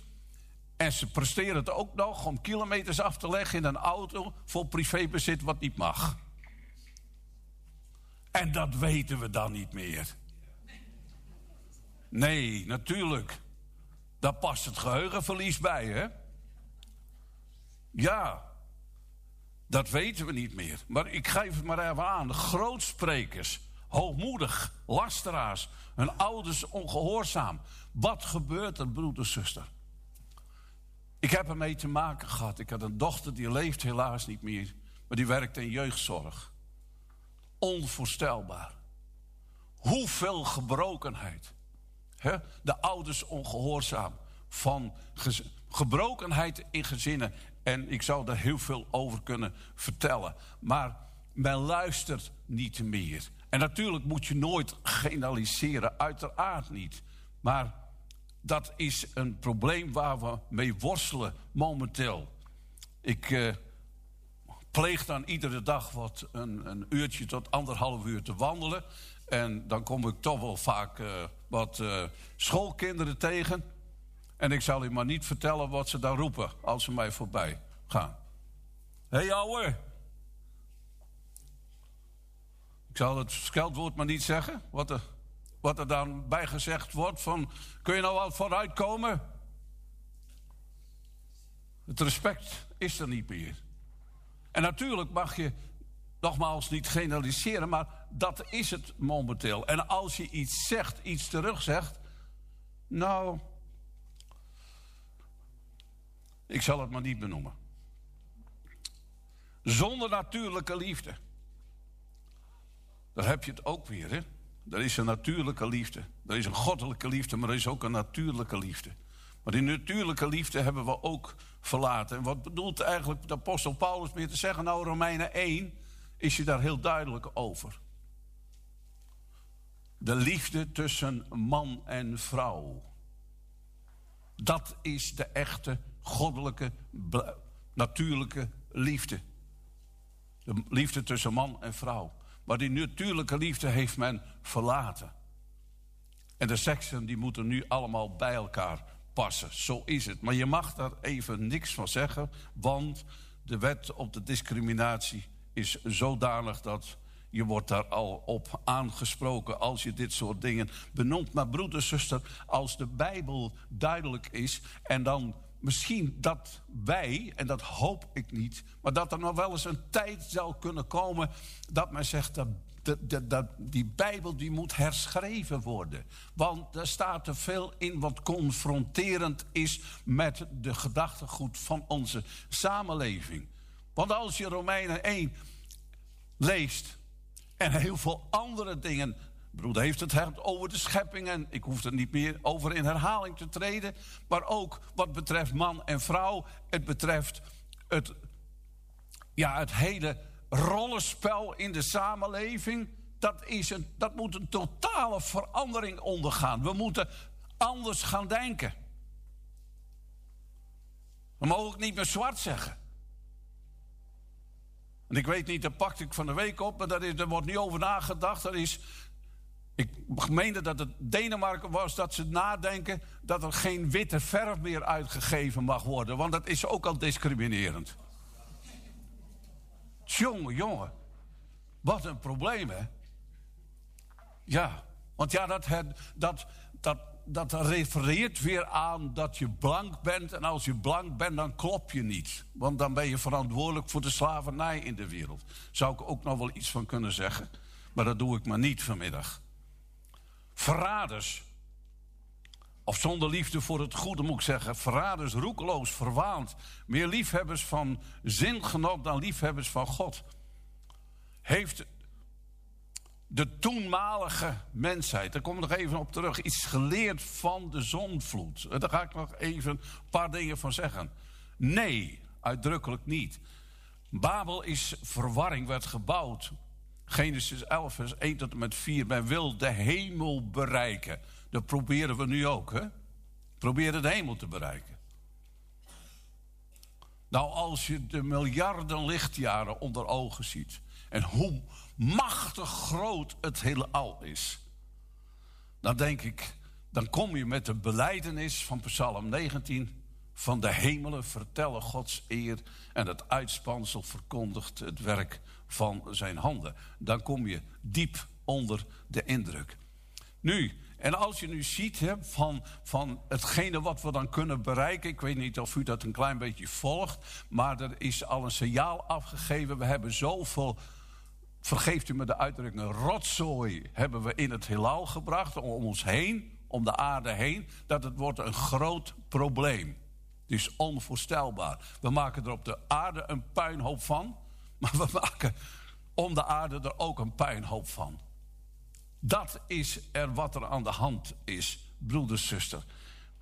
En ze presteren het ook nog om kilometers af te leggen in een auto voor privébezit wat niet mag. En dat weten we dan niet meer. Nee, natuurlijk. Daar past het geheugenverlies bij, hè? Ja, dat weten we niet meer. Maar ik geef het maar even aan. Grootsprekers, hoogmoedig, lasteraars, hun ouders ongehoorzaam. Wat gebeurt er, broeder, zuster? Ik heb ermee te maken gehad. Ik had een dochter die leeft helaas niet meer, maar die werkt in jeugdzorg. Onvoorstelbaar. Hoeveel gebrokenheid. De ouders ongehoorzaam. Van gebrokenheid in gezinnen. En ik zou daar heel veel over kunnen vertellen. Maar men luistert niet meer. En natuurlijk moet je nooit generaliseren, uiteraard niet. Maar dat is een probleem waar we mee worstelen momenteel. Ik uh, pleeg dan iedere dag wat een, een, uurtje tot anderhalf uur te wandelen. En dan kom ik toch wel vaak uh, wat uh, schoolkinderen tegen. En ik zal u maar niet vertellen wat ze dan roepen als ze mij voorbij gaan. Hé hey, ouwe. Ik zal het scheldwoord maar niet zeggen. Wat er wat er dan bij gezegd wordt van, kun je nou wat vooruitkomen? Het respect is er niet meer. En natuurlijk mag je nogmaals niet generaliseren, maar dat is het momenteel. En als je iets zegt, iets terugzegt, nou, ik zal het maar niet benoemen. Zonder natuurlijke liefde. Daar heb je het ook weer, hè? Er is een natuurlijke liefde. Er is een goddelijke liefde, maar er is ook een natuurlijke liefde. Maar die natuurlijke liefde hebben we ook verlaten. En wat bedoelt eigenlijk de apostel Paulus meer te zeggen? Nou, Romeinen 1 is je daar heel duidelijk over. De liefde tussen man en vrouw. Dat is de echte goddelijke, natuurlijke liefde. De liefde tussen man en vrouw. Maar die natuurlijke liefde heeft men verlaten. En de seksen die moeten nu allemaal bij elkaar passen. Zo is het. Maar je mag daar even niks van zeggen, want de wet op de discriminatie is zodanig dat je wordt daar al op aangesproken als je dit soort dingen benoemt. Maar broeder, zuster, als de Bijbel duidelijk is en dan misschien dat wij, en dat hoop ik niet, maar dat er nog wel eens een tijd zal kunnen komen dat men zegt dat, die Bijbel die moet herschreven worden. Want er staat te veel in wat confronterend is met de gedachtegoed van onze samenleving. Want als je Romeinen 1 leest en heel veel andere dingen broeder heeft het over de schepping en ik hoef er niet meer over in herhaling te treden. Maar ook wat betreft man en vrouw. Het betreft het, ja, het hele rollenspel in de samenleving. Dat, is een, dat moet een totale verandering ondergaan. We moeten anders gaan denken. We mogen ook niet meer zwart zeggen. En ik weet niet, daar pakte ik van de week op, maar daar, is, wordt niet over nagedacht. Er is ik meende dat het Denemarken was dat ze nadenken dat er geen witte verf meer uitgegeven mag worden. Want dat is ook al discriminerend. Jongen, jongen. Wat een probleem, hè? Ja, want ja, dat, dat, dat, dat refereert weer aan dat je blank bent. En als je blank bent, dan klop je niet. Want dan ben je verantwoordelijk voor de slavernij in de wereld. Zou ik ook nog wel iets van kunnen zeggen. Maar dat doe ik maar niet vanmiddag verraders. Of zonder liefde voor het goede moet ik zeggen. Verraders, roekeloos, verwaand. Meer liefhebbers van zingenot dan liefhebbers van God. Heeft de toenmalige mensheid, daar kom ik nog even op terug, iets geleerd van de zonvloed. Daar ga ik nog even een paar dingen van zeggen. Nee, uitdrukkelijk niet. Babel is verwarring, werd gebouwd Genesis 11, vers 1 tot en met 4. Men wil de hemel bereiken. Dat proberen we nu ook, hè? Proberen de hemel te bereiken. Nou, als je de miljarden lichtjaren onder ogen ziet. en hoe machtig groot het heelal is. dan denk ik. dan kom je met de beleidenis van Psalm 19. Van de hemelen vertellen Gods eer. en het uitspansel verkondigt het werk van zijn handen. Dan kom je diep onder de indruk. Nu, en als je nu ziet van, van hetgene wat we dan kunnen bereiken, ik weet niet of u dat een klein beetje volgt, maar er is al een signaal afgegeven. We hebben zoveel, vergeeft u me de uitdrukking, rotzooi hebben we in het heelal gebracht, om ons heen, om de aarde heen, dat het wordt een groot probleem. Het is onvoorstelbaar. We maken er op de aarde een puinhoop van. Maar we maken om de aarde er ook een puinhoop van. Dat is er wat er aan de hand is, broeder, zuster.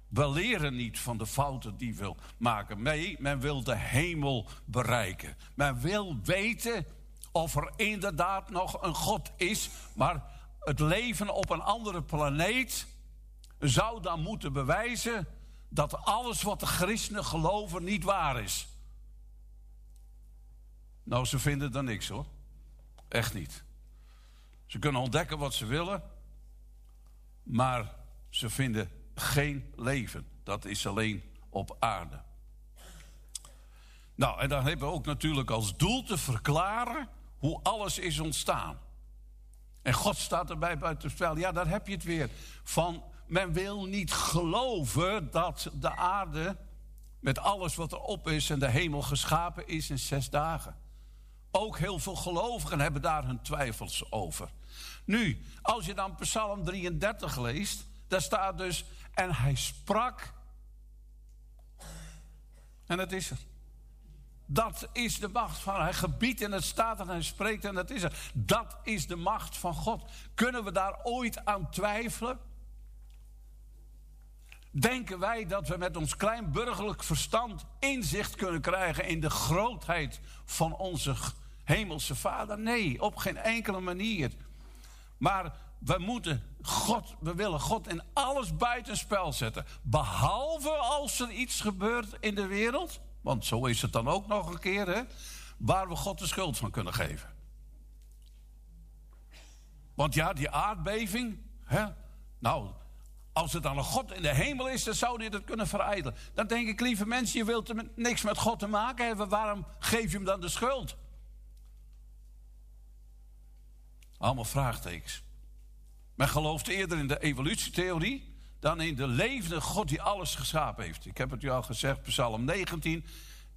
We leren niet van de fouten die we maken. Nee, men wil de hemel bereiken. Men wil weten of er inderdaad nog een God is. Maar het leven op een andere planeet zou dan moeten bewijzen dat alles wat de christenen geloven niet waar is. Nou, ze vinden er niks hoor. Echt niet. Ze kunnen ontdekken wat ze willen, maar ze vinden geen leven. Dat is alleen op aarde. Nou, en dan hebben we ook natuurlijk als doel te verklaren hoe alles is ontstaan. En God staat erbij buiten spel. Ja, daar heb je het weer. Van men wil niet geloven dat de aarde met alles wat erop is en de hemel geschapen is in zes dagen. Ook heel veel gelovigen hebben daar hun twijfels over. Nu, als je dan Psalm 33 leest, daar staat dus, en hij sprak. En het is er. Dat is de macht van hij gebiedt en het staat en hij spreekt en dat is er. Dat is de macht van God. Kunnen we daar ooit aan twijfelen? Denken wij dat we met ons klein burgerlijk verstand inzicht kunnen krijgen in de grootheid van onze hemelse Vader? Nee, op geen enkele manier. Maar we moeten God, we willen God in alles buitenspel zetten. Behalve als er iets gebeurt in de wereld, want zo is het dan ook nog een keer, hè, waar we God de schuld van kunnen geven. Want ja, die aardbeving, hè, nou, als het dan een God in de hemel is, dan zou hij dat kunnen verijdelen. Dan denk ik, lieve mensen, je wilt er niks met God te maken hebben. Waarom geef je hem dan de schuld? Allemaal vraagtekens. Men gelooft eerder in de evolutietheorie dan in de levende God die alles geschapen heeft. Ik heb het u al gezegd, Psalm 19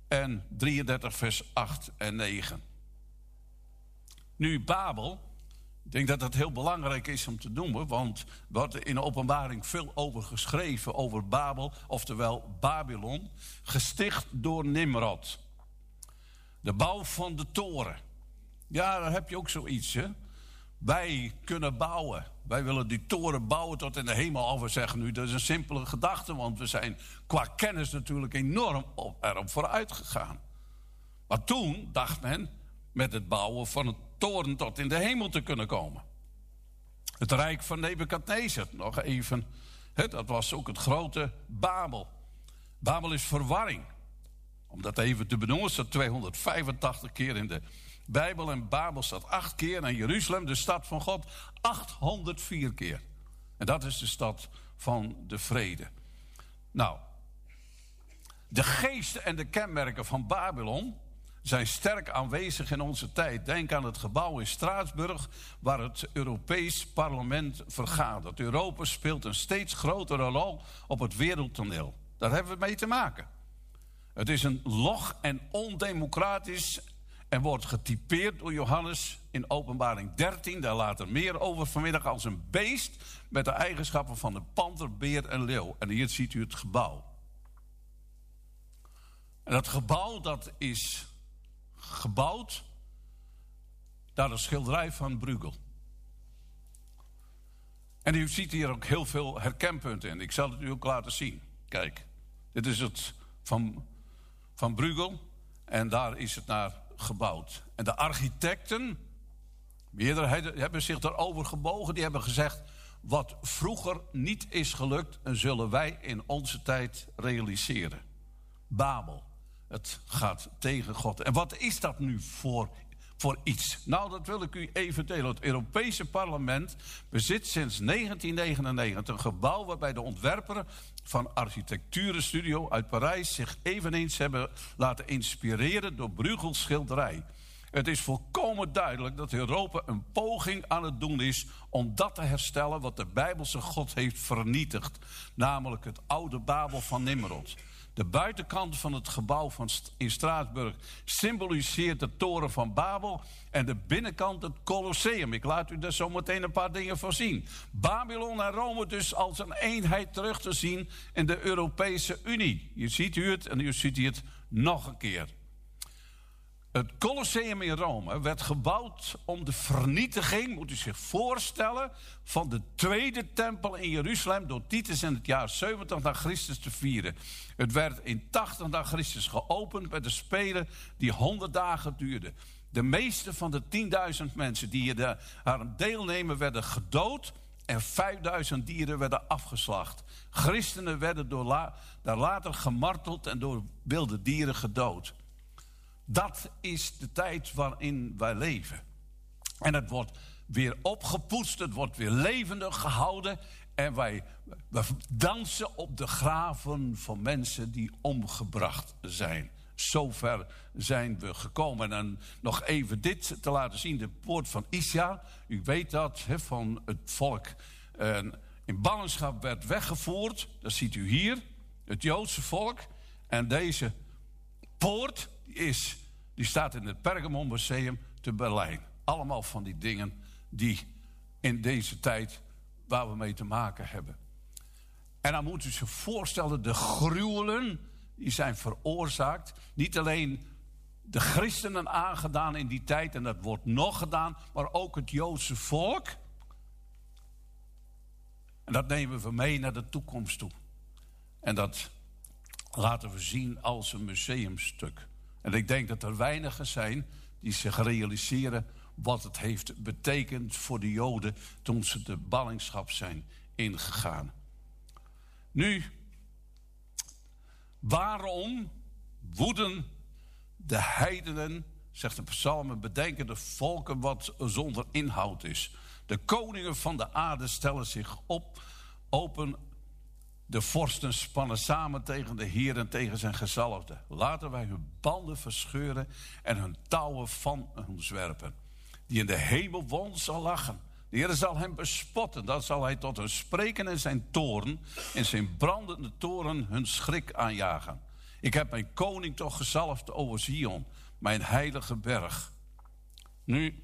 en 33, vers 8 en 9. Nu, Babel, ik denk dat dat heel belangrijk is om te noemen, want wordt in de openbaring veel over geschreven, over Babel, oftewel Babylon, gesticht door Nimrod. De bouw van de toren. Ja, daar heb je ook zoiets, hè? Wij kunnen bouwen. Wij willen die toren bouwen tot in de hemel. Of we zeggen nu, dat is een simpele gedachte, want we zijn qua kennis natuurlijk enorm op, erop vooruit gegaan. Maar toen dacht men met het bouwen van een toren tot in de hemel te kunnen komen. Het rijk van Nebukadnezar, nog even. Dat was ook het grote Babel. Babel is verwarring. Om dat even te benoemen, staat 285 keer in de Bijbel. En Babel staat acht keer. En Jeruzalem, de stad van God, 804 keer. En dat is de stad van de vrede. Nou, de geesten en de kenmerken van Babylon zijn sterk aanwezig in onze tijd. Denk aan het gebouw in Straatsburg waar het Europees Parlement vergadert. Europa speelt een steeds grotere rol op het wereldtoneel. Daar hebben we mee te maken. Het is een log en ondemocratisch en wordt getypeerd door Johannes in Openbaring 13. Daar later meer over vanmiddag als een beest met de eigenschappen van de panter, beer en leeuw. En hier ziet u het gebouw. En dat gebouw dat is gebouwd naar een schilderij van Bruegel. En u ziet hier ook heel veel herkenpunten in. Ik zal het u ook laten zien. Kijk, dit is het van, van Bruegel. En daar is het naar gebouwd. En de architecten, meerdere hebben zich daarover gebogen. Die hebben gezegd, wat vroeger niet is gelukt... zullen wij in onze tijd realiseren. Babel. Het gaat tegen God. En wat is dat nu voor, voor iets? Nou, dat wil ik u even delen. Het Europese parlement bezit sinds 1999 een gebouw waarbij de ontwerper van architecturenstudio uit Parijs zich eveneens hebben laten inspireren door Bruegels schilderij. Het is volkomen duidelijk dat Europa een poging aan het doen is om dat te herstellen wat de Bijbelse God heeft vernietigd, namelijk het oude Babel van Nimrod. De buitenkant van het gebouw van in Straatsburg symboliseert de toren van Babel en de binnenkant het Colosseum. Ik laat u daar zo meteen een paar dingen van zien. Babylon en Rome dus als een eenheid terug te zien in de Europese Unie. Je ziet u het en u ziet het nog een keer. Het Colosseum in Rome werd gebouwd om de vernietiging, moet u zich voorstellen, van de tweede tempel in Jeruzalem door Titus in het jaar 70 na Christus te vieren. Het werd in 80 na Christus geopend met de spelen die 100 dagen duurden. De meeste van de 10.000 mensen die er aan deelnemen werden gedood en 5000 dieren werden afgeslacht. Christenen werden door daar later gemarteld en door wilde dieren gedood. Dat is de tijd waarin wij leven. En het wordt weer opgepoetst, het wordt weer levendig gehouden. En wij, dansen op de graven van mensen die omgebracht zijn. Zover zijn we gekomen. En nog even dit te laten zien: de poort van Isja. U weet dat, van het volk in ballingschap werd weggevoerd. Dat ziet u hier, het Joodse volk. En deze poort is Die staat in het Pergamon Museum te Berlijn. Allemaal van die dingen die in deze tijd waar we mee te maken hebben. En dan moet u zich voorstellen, de gruwelen die zijn veroorzaakt. Niet alleen de christenen aangedaan in die tijd, en dat wordt nog gedaan, maar ook het Joodse volk. En dat nemen we mee naar de toekomst toe. En dat laten we zien als een museumstuk. En ik denk dat er weinigen zijn die zich realiseren wat het heeft betekend voor de Joden toen ze de ballingschap zijn ingegaan. Nu, waarom woeden de heidenen, zegt de psalmen, bedenken de volken wat zonder inhoud is. De koningen van de aarde stellen zich op, open de vorsten spannen samen tegen de Heer en tegen zijn gezalfde. Laten wij hun banden verscheuren en hun touwen van ons werpen. Die in de hemel woont zal lachen. De Heer zal hem bespotten. Dan zal hij tot hun spreken in zijn toren. In zijn brandende toren hun schrik aanjagen. Ik heb mijn koning toch gezalfd over Zion. Mijn heilige berg. Nu,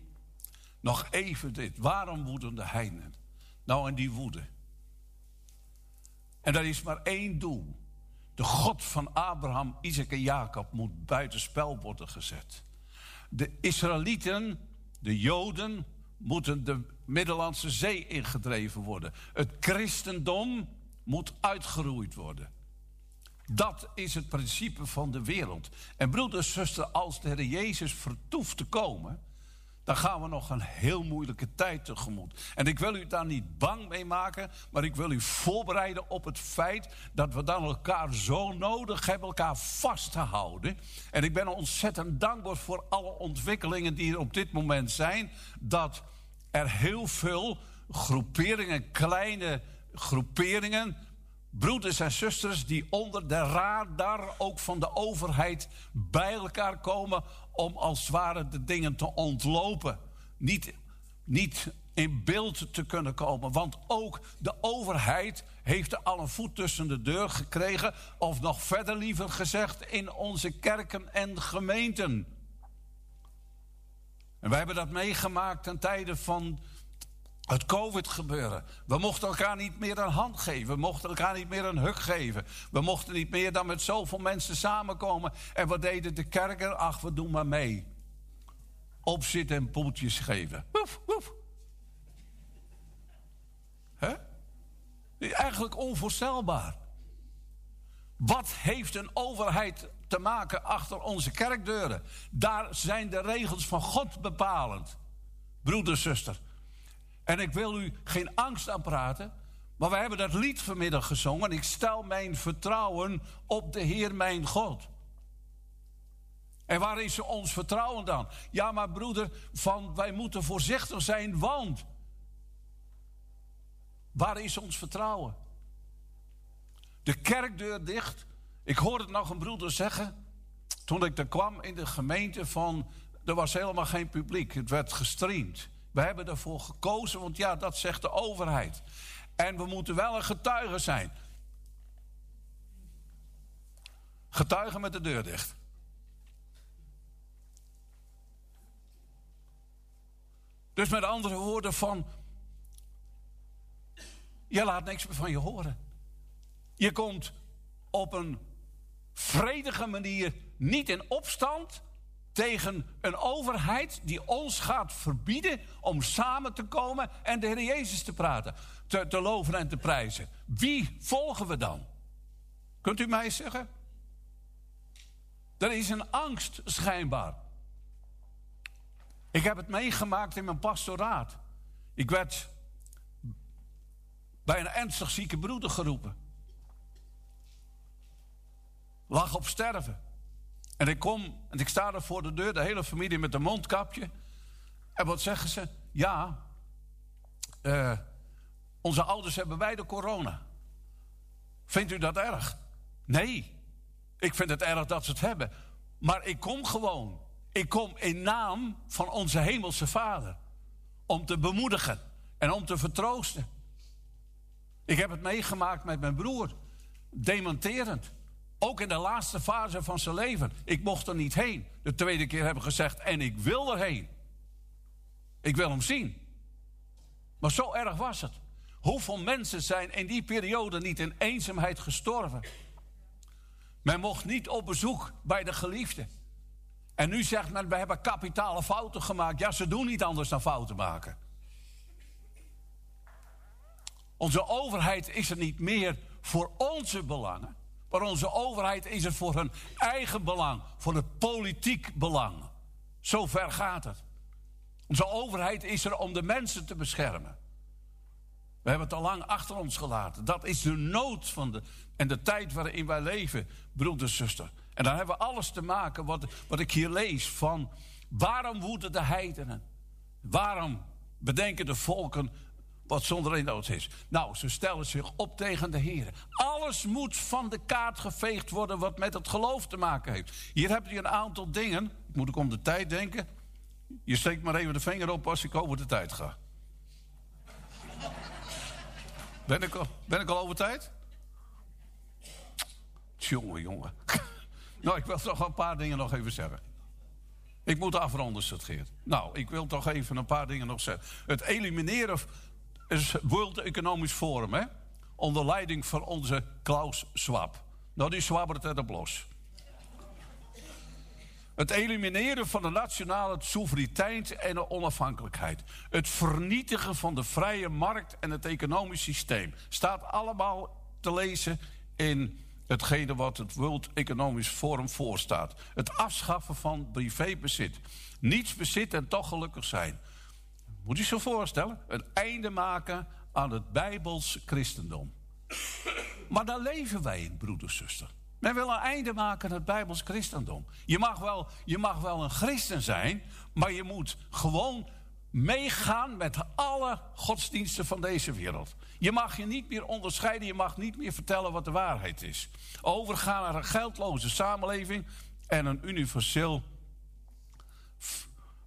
nog even dit. Waarom woeden de heiden? Nou, en die woede en er is maar één doel. De God van Abraham, Isaac en Jacob moet buitenspel worden gezet. De Israëlieten, de Joden, moeten de Middellandse Zee ingedreven worden. Het christendom moet uitgeroeid worden. Dat is het principe van de wereld. En broeders, zuster, als de Heer Jezus vertoeft te komen, dan gaan we nog een heel moeilijke tijd tegemoet. En ik wil u daar niet bang mee maken, maar ik wil u voorbereiden op het feit dat we dan elkaar zo nodig hebben, elkaar vast te houden. En ik ben ontzettend dankbaar voor alle ontwikkelingen die er op dit moment zijn, dat er heel veel groeperingen, kleine groeperingen, broeders en zusters die onder de radar ook van de overheid bij elkaar komen om als het ware de dingen te ontlopen. Niet, niet in beeld te kunnen komen. Want ook de overheid heeft er al een voet tussen de deur gekregen. Of nog verder liever gezegd, in onze kerken en gemeenten. En wij hebben dat meegemaakt ten tijde van het COVID-gebeuren. We mochten elkaar niet meer een hand geven. We mochten elkaar niet meer een huk geven. We mochten niet meer dan met zoveel mensen samenkomen. En wat deden de kerken? Ach, we doen maar mee. Opzitten en poeltjes geven. Woef, woef. Eigenlijk onvoorstelbaar. Wat heeft een overheid te maken achter onze kerkdeuren? Daar zijn de regels van God bepalend. Broeder, zuster. En ik wil u geen angst aanpraten. Maar we hebben dat lied vanmiddag gezongen. Ik stel mijn vertrouwen op de Heer mijn God. En waar is ons vertrouwen dan? Ja, maar broeder, van wij moeten voorzichtig zijn, want. Waar is ons vertrouwen? De kerkdeur dicht. Ik hoorde het nog een broeder zeggen. Toen ik er kwam in de gemeente van. Er was helemaal geen publiek. Het werd gestreamd. We hebben ervoor gekozen, want ja, dat zegt de overheid. En we moeten wel een getuige zijn. Getuigen met de deur dicht. Dus met andere woorden van, je laat niks meer van je horen. Je komt op een vredige manier niet in opstand, tegen een overheid die ons gaat verbieden om samen te komen en de Heer Jezus te praten, te, loven en te prijzen. Wie volgen we dan? Kunt u mij zeggen? Er is een angst schijnbaar. Ik heb het meegemaakt in mijn pastoraat. Ik werd bij een ernstig zieke broeder geroepen. Lag op sterven. En ik kom en ik sta er voor de deur, de hele familie met een mondkapje. En wat zeggen ze? Ja, uh, onze ouders hebben beide corona. Vindt u dat erg? Nee, ik vind het erg dat ze het hebben. Maar ik kom gewoon. Ik kom in naam van onze hemelse Vader. Om te bemoedigen en om te vertroosten. Ik heb het meegemaakt met mijn broer. Dementerend Ook in de laatste fase van zijn leven. Ik mocht er niet heen. De tweede keer hebben gezegd, en ik wil erheen. Ik wil hem zien. Maar zo erg was het. Hoeveel mensen zijn in die periode niet in eenzaamheid gestorven? Men mocht niet op bezoek bij de geliefde. En nu zegt men, we hebben kapitale fouten gemaakt. Ja, ze doen niet anders dan fouten maken. Onze overheid is er niet meer voor onze belangen. Maar onze overheid is er voor hun eigen belang. Voor het politiek belang. Zo ver gaat het. Onze overheid is er om de mensen te beschermen. We hebben het al lang achter ons gelaten. Dat is de nood van de, en de tijd waarin wij leven, broeder en zuster. En dan hebben we alles te maken wat, wat ik hier lees van waarom woeden de heidenen? Waarom bedenken de volken wat zonder een nood is? Nou, ze stellen zich op tegen de Heer. Alles moet van de kaart geveegd worden wat met het geloof te maken heeft. Hier heb je een aantal dingen. Moet ik om de tijd denken? Je steekt maar even de vinger op als ik over de tijd ga. Ben ik al, ben ik al over tijd? Jongen, jongen. nou, ik wil toch een paar dingen nog even zeggen. Ik moet afronden, Geert. Nou, ik wil toch even een paar dingen nog zeggen. Het elimineren is World Economic Forum, hè? Onder leiding van onze Klaus Schwab. Nou, die zwabbert het op los. Het elimineren van de nationale soevereiniteit en de onafhankelijkheid. Het vernietigen van de vrije markt en het economisch systeem. Staat allemaal te lezen in hetgene wat het World Economic Forum voorstaat. Het afschaffen van privébezit. Niets bezit en toch gelukkig zijn. Moet je zo voorstellen? Een einde maken aan het Bijbels christendom. Maar daar leven wij in, broeders en zuster. Men wil een einde maken aan het Bijbels christendom. Je mag, wel, je mag wel een christen zijn, maar je moet gewoon meegaan met alle godsdiensten van deze wereld. Je mag je niet meer onderscheiden, je mag niet meer vertellen wat de waarheid is. Overgaan naar een geldloze samenleving en een universeel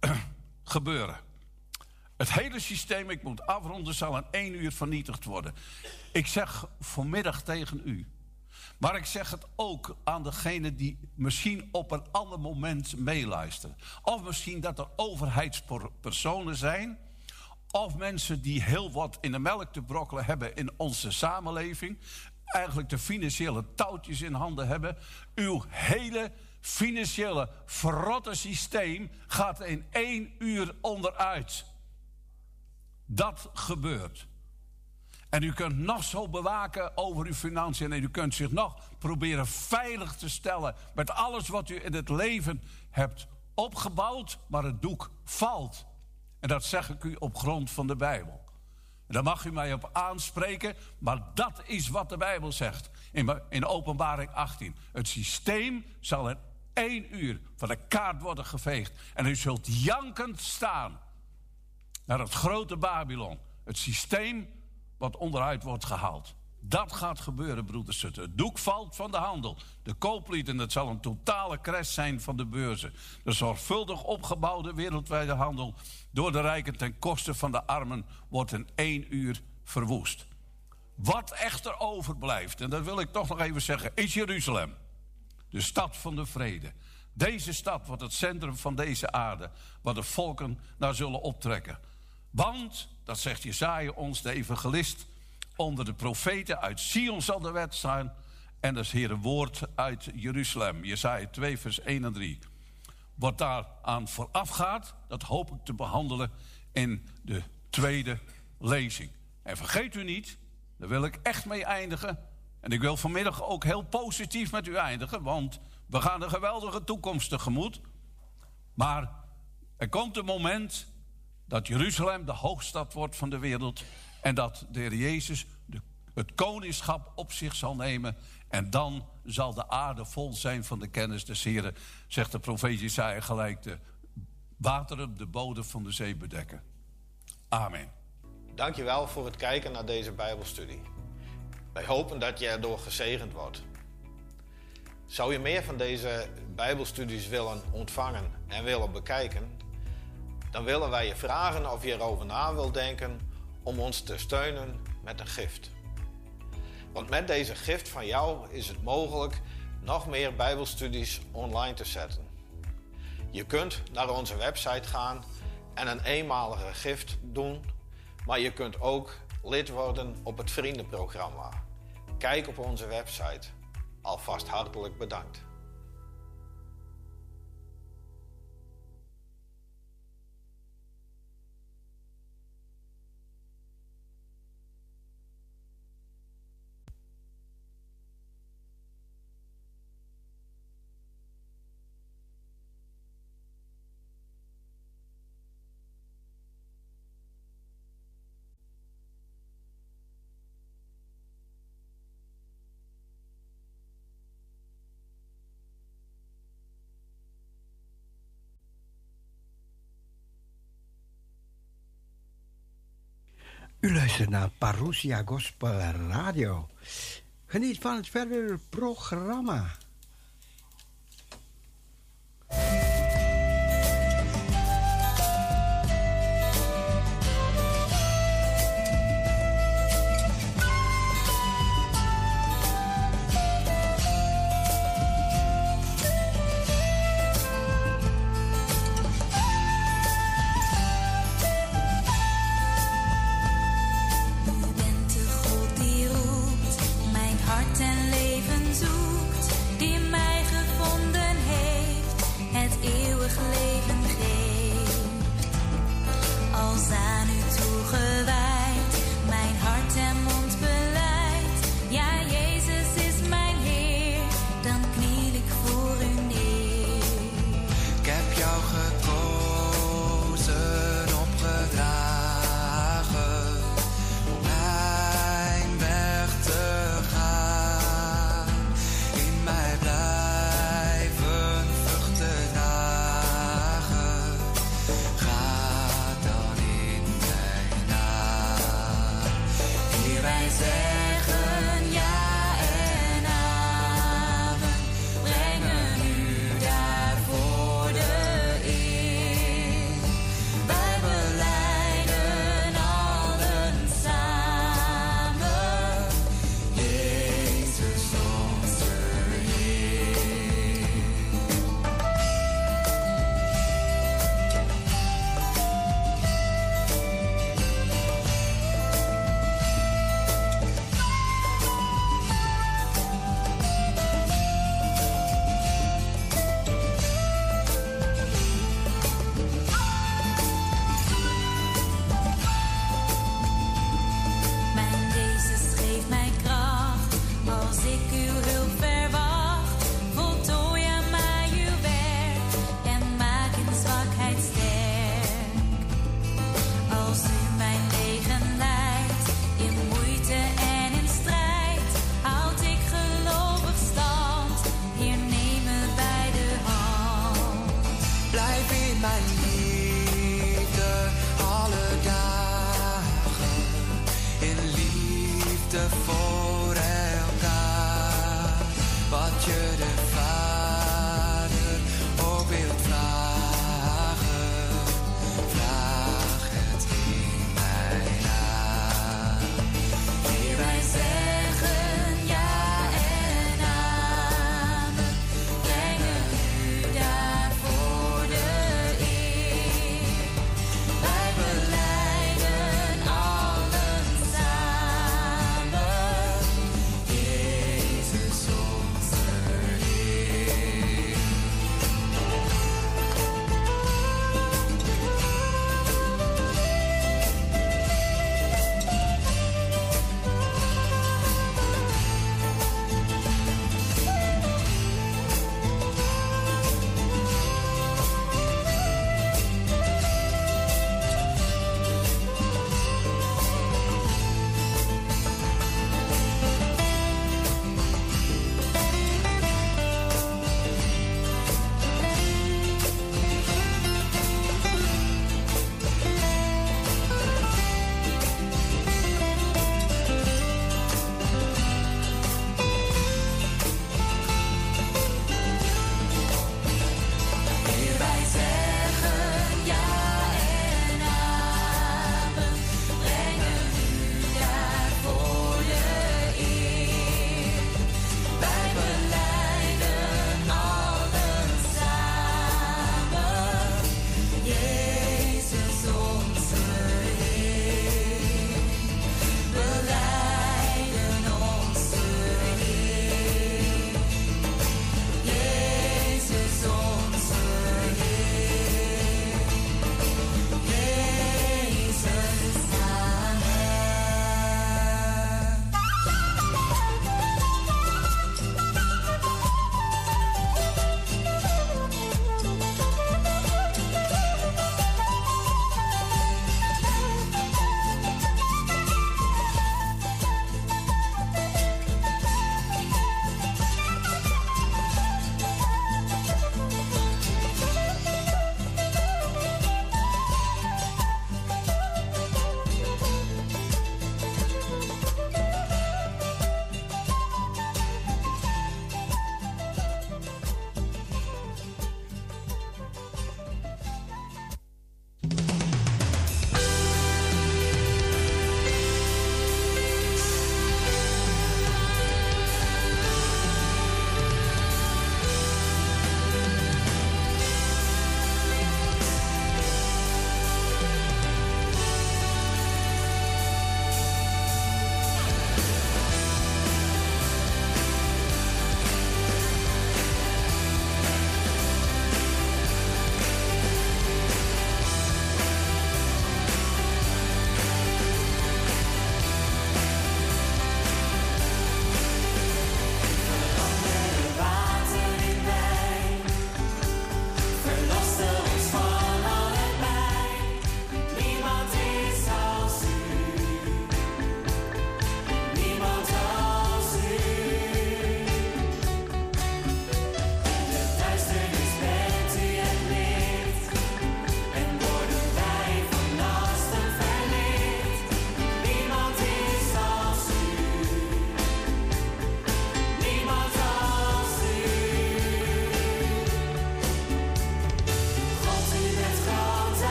gebeuren. Het hele systeem, ik moet afronden, zal in één uur vernietigd worden. Ik zeg vanmiddag tegen u. Maar ik zeg het ook aan degene die misschien op een ander moment meeluisteren. Of misschien dat er overheidspersonen zijn. Of mensen die heel wat in de melk te brokkelen hebben in onze samenleving. Eigenlijk de financiële touwtjes in handen hebben. Uw hele financiële verrotte systeem gaat in één uur onderuit. Dat gebeurt. En u kunt nog zo bewaken over uw financiën. En u kunt zich nog proberen veilig te stellen met alles wat u in het leven hebt opgebouwd. Maar het doek valt. En dat zeg ik u op grond van de Bijbel. En daar mag u mij op aanspreken, maar dat is wat de Bijbel zegt. In, in openbaring 18. Het systeem zal in één uur van de kaart worden geveegd. En u zult jankend staan naar het grote Babylon. Het systeem wat onderuit wordt gehaald. Dat gaat gebeuren, broeders Het doek valt van de handel. De kooplieden, het zal een totale crash zijn van de beurzen. De zorgvuldig opgebouwde wereldwijde handel... door de rijken ten koste van de armen... wordt in één uur verwoest. Wat echter overblijft, en dat wil ik toch nog even zeggen... is Jeruzalem. De stad van de vrede. Deze stad wordt het centrum van deze aarde... waar de volken naar zullen optrekken. Want, dat zegt Jezaja ons, de evangelist, onder de profeten uit Sion zal de wet staan. En dat is hier een woord uit Jeruzalem, Jezaja 2 vers 1 en 3. Wat daar aan vooraf gaat, dat hoop ik te behandelen in de tweede lezing. En vergeet u niet, daar wil ik echt mee eindigen. En ik wil vanmiddag ook heel positief met u eindigen, want we gaan een geweldige toekomst tegemoet. Maar er komt een moment dat Jeruzalem de hoofdstad wordt van de wereld en dat de Heer Jezus de, het koningschap op zich zal nemen en dan zal de aarde vol zijn van de kennis des Heren, zegt de profeet Jesaja gelijk de wateren de bodem van de zee bedekken. Amen. Dankjewel voor het kijken naar deze Bijbelstudie. Wij hopen dat je erdoor gezegend wordt. Zou je meer van deze Bijbelstudies willen ontvangen en willen bekijken? Dan willen wij je vragen of je erover na wilt denken om ons te steunen met een gift. Want met deze gift van jou is het mogelijk nog meer Bijbelstudies online te zetten. Je kunt naar onze website gaan en een eenmalige gift doen, maar je kunt ook lid worden op het vriendenprogramma. Kijk op onze website. Alvast hartelijk bedankt. U luistert naar Parousia Gospel Radio. Geniet van het verdere programma.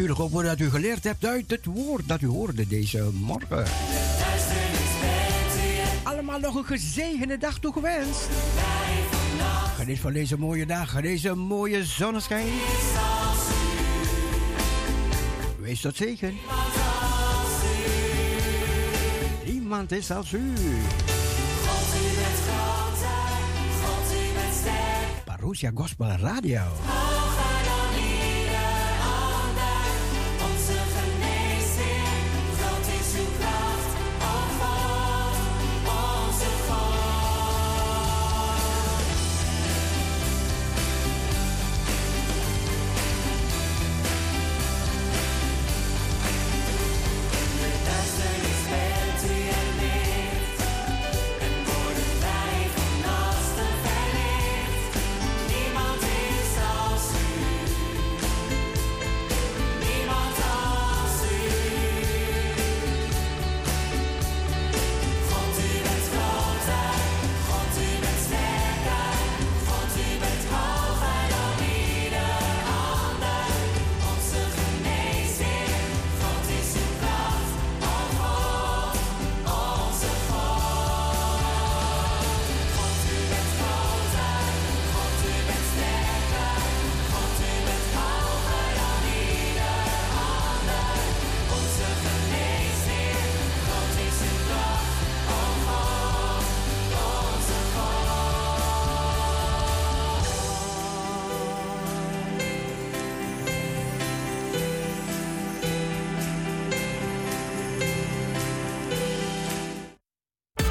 Natuurlijk ook dat u geleerd hebt uit het woord dat u hoorde deze morgen. Allemaal nog een gezegende dag toegewenst. Geniet van deze mooie dag, deze mooie zonneschijn. Wees tot zegen. Niemand is als u. God, u bent God, u bent. Parousia Gospel Radio.